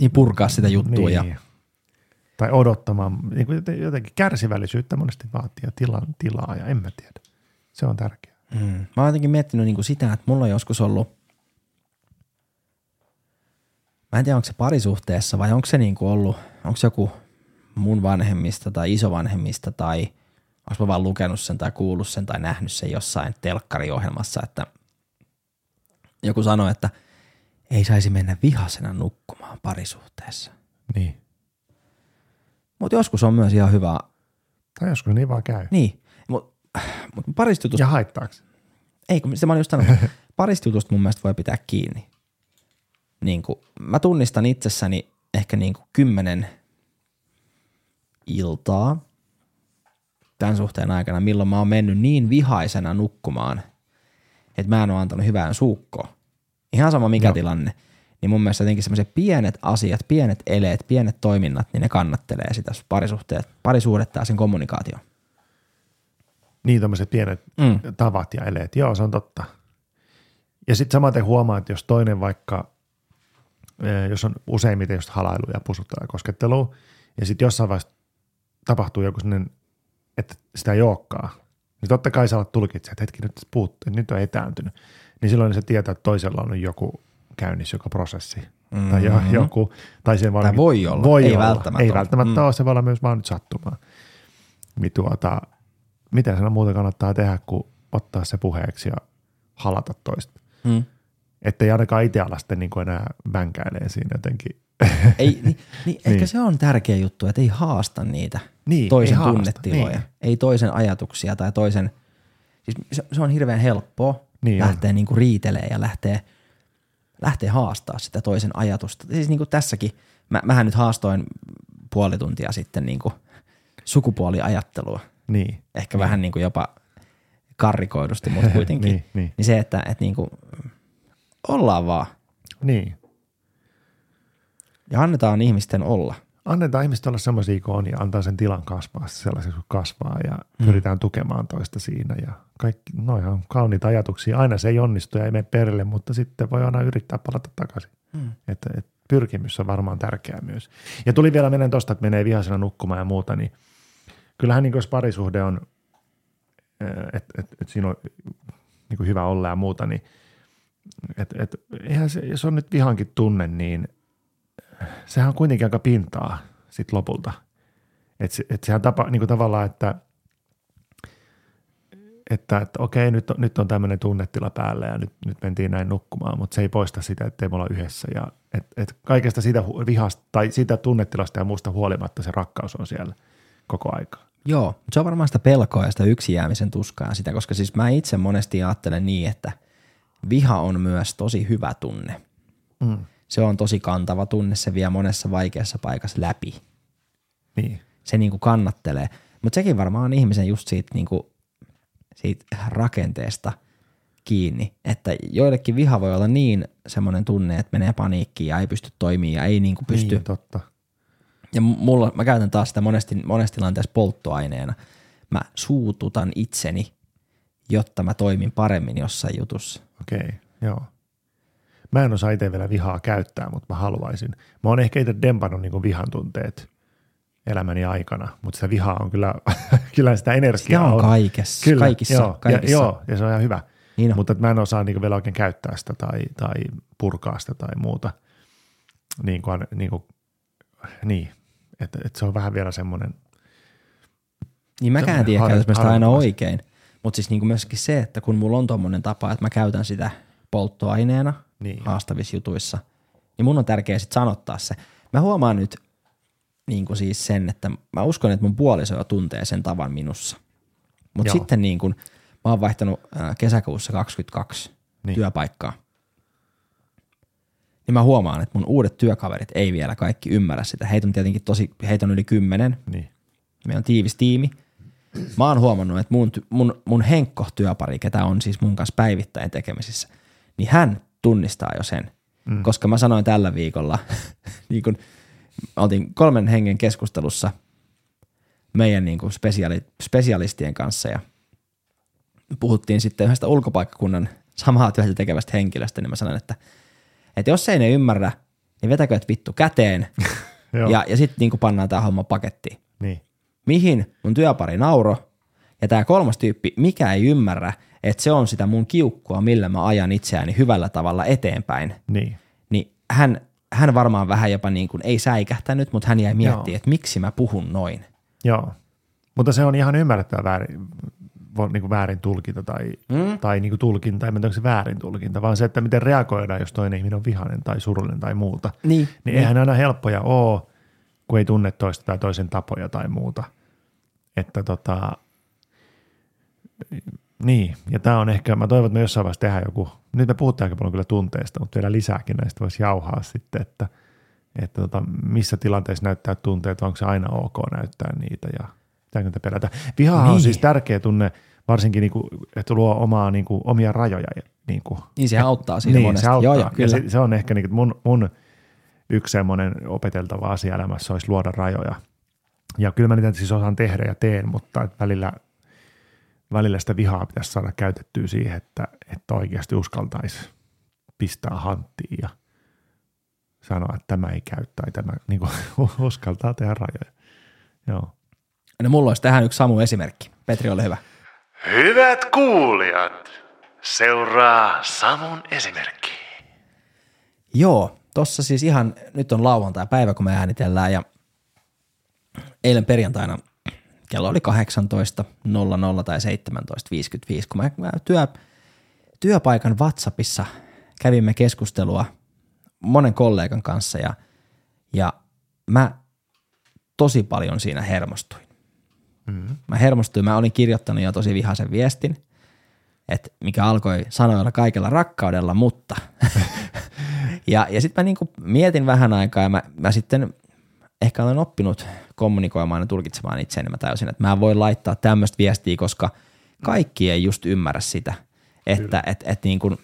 Niin purkaa sitä juttua. niin, Ja, tai odottamaan, niin kuin joten- jotenkin kärsivällisyyttä monesti vaatii ja tilan, tilaa ja en mä tiedä. Se on tärkeää. mm. Mä oon jotenkin miettinyt niin kuin sitä, että mulla on joskus ollut, mä en tiedä onko se parisuhteessa vai onko se niin kuin ollut, onko se joku mun vanhemmista tai isovanhemmista tai onko mä vaan lukenut sen tai kuullut sen tai nähnyt sen jossain telkkariohjelmassa, että joku sanoi, että ei saisi mennä vihasena nukkumaan parisuhteessa. Niin. Mutta joskus on myös ihan hyvä, Tai joskus niin vaan käy. niin, mutta mut paristutusta, Ja haittaako? ei kun se mä olin just sanonut, paristutusta mun mielestä voi pitää kiinni. Niin kuin, mä tunnistan itsessäni ehkä niin kuin kymmenen iltaa tämän suhteen aikana, milloin mä oon mennyt niin vihaisena nukkumaan, että mä en ole antanut hyvään suukkoon. Ihan sama mikä Joo. tilanne. Niin mun mielestä jotenkin semmoiset pienet asiat, pienet eleet, pienet toiminnat, niin ne kannattelee sitä parisuhteet, parisuhdetta ja sen kommunikaatio. Niin tämmöiset pienet Mm. tavat ja eleet. Joo, se on totta. Ja sitten samaten huomaa, että jos toinen vaikka, eh, jos on useimmiten just halailu ja pusuttelu ja koskettelu, ja sitten jossain vaiheessa tapahtuu joku sellainen, että sitä ei olekaan, niin totta kai sä alat tulkitse, että hetki nyt että nyt on etääntynyt. Niin silloin se tietää, että toisella on joku käynnissä, joku prosessi. Mm-hmm. Tai jo- joku, tai se. Tai voi olla, voi ei olla. välttämättä Ei välttämättä Mm. ole, se voi olla myös vaan nyt sattumaa. Niin tuota, mitä sen muuta kannattaa tehdä, kuin ottaa se puheeksi ja halata toista. Mm. Että ei ainakaan itse ala sitten niin enää vänkäilee siinä jotenkin. Ei, niin, niin, ehkä Niin. se on tärkeä juttu, että ei haasta niitä Niin, toisen ei tunnetiloja. niin. Ei toisen ajatuksia tai toisen, siis se, se on hirveän helppoa Niin on. lähteä niinku riitelee ja lähteä, lähteä haastaa sitä toisen ajatusta. Siis niinku tässäkin, mä, mähän nyt haastoin puoli tuntia sitten niinku sukupuoliajattelua. Niin. Ehkä vähän niinku jopa karrikoidusti, mutta kuitenkin. Niin, niin. niin se, että et niinku, ollaan vaan Niin. Ja annetaan ihmisten olla. Annetaan ihmisten olla semmoisia kuin on ja antaa sen tilan kasvaa sellaiseksi kuin kasvaa ja mm. pyritään tukemaan toista siinä ja kaikki, no ihan kauniita ajatuksia. Aina se ei onnistu ja ei mene perille, mutta sitten voi aina yrittää palata takaisin. Mm. Että, että pyrkimys on varmaan tärkeää myös. Ja tuli vielä menen tuosta, että menee vihaisena nukkumaan ja muuta, niin kyllähän niin jos parisuhde on, että et, et siinä on niin hyvä olla ja muuta, niin et, et, eihän se, jos on nyt vihankin tunne, niin sehän on kuitenkin aika pintaa sit lopulta. Että et sehän tapa, niin kuin tavallaan, että, että, että okei, nyt on, nyt on tämmöinen tunnetila päällä ja nyt, nyt mentiin näin nukkumaan, mutta se ei poista sitä, että me olla yhdessä. Ja et, et kaikesta siitä vihasta tai siitä tunnetilasta ja muusta huolimatta se rakkaus on siellä koko aika. Joo, mutta se on varmaan sitä pelkoa ja sitä yksin jäämisen tuskaa sitä, koska siis mä itse monesti ajattelen niin, että viha on myös tosi hyvä tunne. Mm. Se on tosi kantava tunne, se vie monessa vaikeassa paikassa läpi. Niin, Se niinku kannattelee. Mutta sekin varmaan on ihmisen just siitä, niinku, siitä rakenteesta kiinni, että joillekin viha voi olla niin semmoinen tunne, että menee paniikkiin ja ei pysty toimimaan ja ei niinku pysty niin totta. ja mulla, mä käytän taas sitä monesti, monesti tilanteessa polttoaineena. Mä suututan itseni, jotta mä toimin paremmin jossain jutussa. Okei, joo. Mä en osaa itse vielä vihaa käyttää, mutta mä haluaisin. Mä oon ehkä itse dempannut niin vihan tunteet elämäni aikana, mutta sitä vihaa on kyllä, kyllä sitä energiaa Sitä on kaikessa, Kyllä, kaikissa, joo, kaikissa. Ja, joo, ja se on ihan hyvä. Niin on. Mutta että mä en osaa niin vielä oikein käyttää sitä tai, tai purkaa sitä tai muuta. Niin kuin, niin, kuin, niin. Että, että se on vähän vielä semmoinen, Niin mäkään en tiedä, mä sitä aina oikein. Mutta siis niinku myöskin se, että kun mulla on tommonen tapa, että mä käytän sitä polttoaineena Niin. haastavissa jutuissa, niin mun on tärkeää sitten sanottaa se. Mä huomaan nyt niin kuin siis sen, että mä uskon, että mun puoliso jo tuntee sen tavan minussa. Mutta sitten niin kuin, mä oon vaihtanut kesäkuussa 22 Niin. työpaikkaa. Niin mä huomaan, että mun uudet työkaverit ei vielä kaikki ymmärrä sitä. Heitä on tietenkin tosi, heitä on yli kymmenen. niin, Meillä on tiivis tiimi. Mä oon huomannut, että mun, mun, mun Henkko-työpari, ketä on siis mun kanssa päivittäin tekemisissä, niin hän tunnistaa jo sen. Mm. Koska mä sanoin tällä viikolla, niin kun oltiin kolmen hengen keskustelussa meidän niin kuin spesiaali, spesialistien kanssa ja puhuttiin sitten yhdestä ulkopaikkakunnan samaa työtä tekevästä henkilöstä, niin mä sanoin, että, että jos ei ne ymmärrä, niin vetäkö et vittu käteen ja, ja sitten niin pannaan tämä homma pakettiin niin, mihin mun työpari nauro, ja tämä kolmas tyyppi, mikä ei ymmärrä, että se on sitä mun kiukkua, millä mä ajan itseäni hyvällä tavalla eteenpäin, niin, niin hän, hän varmaan vähän jopa niin kuin, ei säikähtänyt, mutta hän jäi miettimään, Joo. että miksi mä puhun noin. joo. Mutta se on ihan ymmärrettävä väärin, niin kuin väärin tulkinta tai, mm. tai niin kuin tulkinta, en tiedä onko se väärin tulkinta, vaan se, että miten reagoidaan, jos toinen ihminen on vihainen tai surullinen tai muuta. Niin, Niin, niin. eihän aina helppoja ole, kun ei tunne toista tai toisen tapoja tai muuta. Että tota, niin, ja tämä on ehkä, mä toivon, että me jossain vaiheessa tehdään joku, nyt me puhutaan aika paljon kyllä tunteista, mutta vielä lisääkin näistä voisi jauhaa sitten, että, että tota, missä tilanteessa näyttää tunteet, onko se aina ok näyttää niitä ja pitääkö niitä pelätä. Viha niin. on Niin. siis tärkeä tunne, varsinkin niinku, että luo omaa, niinku, omia rajoja. Niinku, niin se auttaa siinä niin, monesti. se auttaa. Joo, joo, ja kyllä. se, se on ehkä niin mun, mun yksi semmoinen opeteltava asia elämässä olisi luoda rajoja. Ja kyllä mä niitä siis osaan tehdä ja teen, mutta välillä, välillä sitä vihaa pitäisi saada käytettyä siihen, että, että oikeasti uskaltaisi pistää hanttiin ja sanoa, että tämä ei käy tai tämä niin kuin, uskaltaa tehdä rajoja. Joo. No mulla olisi tähän yksi Samu esimerkki. Petri, ole hyvä. Hyvät kuulijat, seuraa Samun esimerkki. Joo, tossa siis ihan, nyt on lauantai-päivä, kun me äänitellään ja eilen perjantaina kello oli 18.00 tai 17.55, kun mä, mä työ, työpaikan WhatsAppissa kävimme keskustelua monen kollegan kanssa ja, ja mä tosi paljon siinä hermostuin. Mm-hmm. Mä hermostuin, mä olin kirjoittanut jo tosi vihaisen viestin, että mikä alkoi sanoilla kaikella rakkaudella, mutta. ja ja sitten mä niinku mietin vähän aikaa ja mä, mä sitten ehkä olen oppinut kommunikoimaan ja tulkitsemaan itseäni. Mä täysin, että mä en voi laittaa tämmöistä viestiä, koska kaikki ei just ymmärrä sitä, että et, et niin kuin,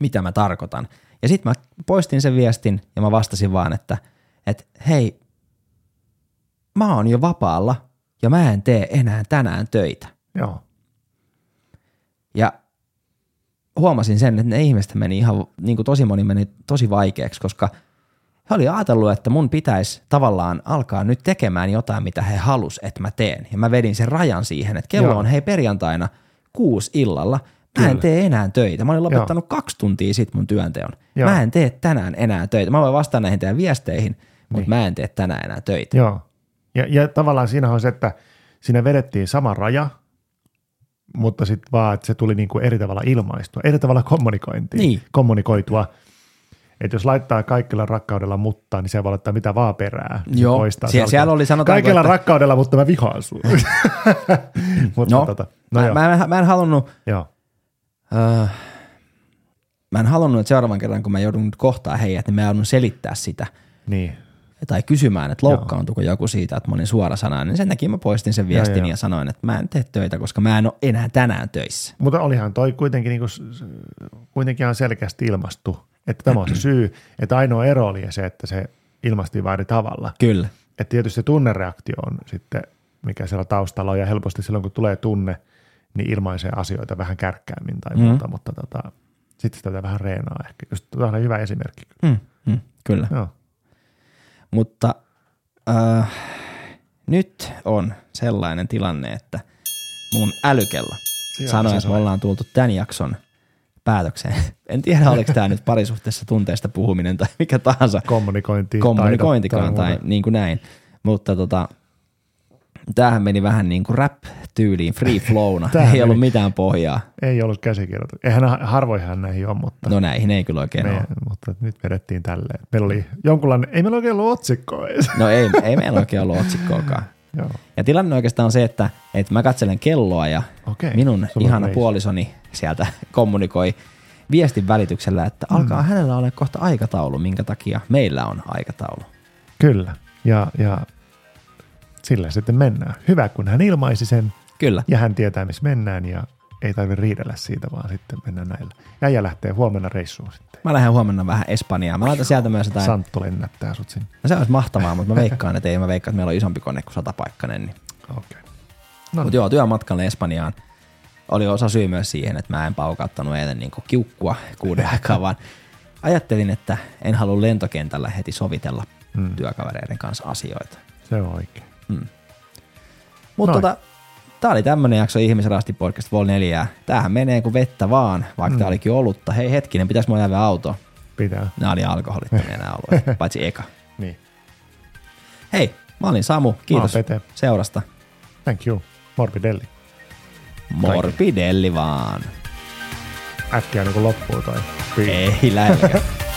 mitä mä tarkoitan. Ja sitten mä poistin sen viestin ja mä vastasin vaan, että et, hei, mä oon jo vapaalla ja mä en tee enää tänään töitä. Joo. Ja huomasin sen, että ne ihmiset meni ihan, niin kuin tosi moni meni tosi vaikeaksi, koska he oli ajatellut, että mun pitäisi tavallaan alkaa nyt tekemään jotain, mitä he halus, että mä teen. Ja mä vedin sen rajan siihen, että kello Joo. on hei perjantaina kuusi illalla. Mä en Kyllä. tee enää töitä. Mä olin lopettanut Joo. kaksi tuntia sitten mun työnteon. Joo. Mä en tee tänään enää töitä. Mä voin vastata näihin teidän viesteihin, mutta Niin. mä en tee tänään enää töitä. Joo. Ja, ja tavallaan siinä on se, että siinä vedettiin sama raja, mutta sitten vaan, että se tuli niinku eri tavalla ilmaistua, eri tavalla kommunikointia, Niin. kommunikoitua. Että jos laittaa kaikilla rakkaudella mutta, niin se voi laittaa mitä vaan perää. Joo. poistaa Sie- siellä oli, sanotaanko, Kaikilla että- rakkaudella, mutta mä vihaan sinua. mutta No, tota, no mä, joo, mä, en- mä en halunnut, joo. öö, mä en halunnut, että seuraavan kerran, kun mä joudun kohtaa heidät, niin mä joudun selittää sitä Niin, tai kysymään, että loukkaantuuko joku siitä, että mä olin suora sana, niin sen takia mä poistin sen viestin joo. ja sanoin, että mä en tee töitä, koska mä en ole enää tänään töissä. mutta olihan toi kuitenkin, s- s- kuitenkin ihan selkeästi ilmastu, että tämä on se syy, että ainoa ero oli se, että se ilmastiin vaan eri tavalla. Kyllä. että tietysti se tunnereaktio on sitten, mikä siellä taustalla on, ja helposti silloin, kun tulee tunne, niin ilmaisee asioita vähän kärkkäämmin tai Mm. muuta, mutta tota, sitten sitä vähän reenaa ehkä. Just tuo on hyvä esimerkki. Mm, mm, kyllä. Joo. Mutta äh, nyt on sellainen tilanne, että mun älykello Joo, sanoi, että me ollaan tultu tämän jakson päätökseen. En tiedä, oliko tämä nyt parisuhteessa tunteista puhuminen tai mikä tahansa Kommunikointi. kommunikointikaan taito tai muuta. niin kuin näin. Mutta tota, tämähän meni vähän niin kuin rap-tyyliin, free flowna. Ei ollut meni- mitään pohjaa. Ei ollut käsikirjoitus. Eihän harvoinhan näihin ole, mutta, No näihin ei kyllä oikein me, ole. mutta nyt vedettiin tälleen. Meillä oli jonkunlainen, ei meillä oikein ollut otsikkoa edes. No ei, ei meillä oikein ollut otsikkoakaan. Joo. Ja tilanne oikeastaan on se, että, että mä katselen kelloa ja Okei, minun ihana reissu. puolisoni sieltä kommunikoi viestin välityksellä, että Mm. alkaa hänellä olla kohta aikataulu, minkä takia meillä on aikataulu. Kyllä. Ja, ja sillä sitten mennään. Hyvä, kun hän ilmaisi sen Kyllä. ja hän tietää, missä mennään ja ei tarvitse riidellä siitä, vaan sitten mennään näillä. Ja äijä lähtee huomenna reissuun sitten. Mä lähden huomenna vähän Espanjaan. Mä laitan sieltä myös jotain. Santtu lennättää sut sinne. No se olisi mahtavaa, mutta mä veikkaan, että ei. Mä veikkaan, että meillä on isompi kone kuin satapaikkainen. Niin. Okei. Okay. No Mutta joo, työmatkalle Espanjaan oli osa syy myös siihen, että mä en paukauttanut eilen niin kiukkua kuuden aikaa, vaan ajattelin, että en halua lentokentällä heti sovitella Mm. mm. työkavereiden kanssa asioita. se on oikein. Mutta Noin. tota, tää oli tämmönen jakso Ihmisrasti podcast Vol 4. Tämähän menee kuin vettä vaan, vaikka mm. tää olikin olutta. Hei hetkinen, pitäis mulla ajaa auto. Pitää. Nämä oli alkoholittomia nämä oluet, paitsi eka. Niin. Hei, mä olin Samu, kiitos Pete. seurasta. Thank you. Morbidelli. Morbidelli vaan. Äkkiä niin loppuu toi. Ei lähelläkään.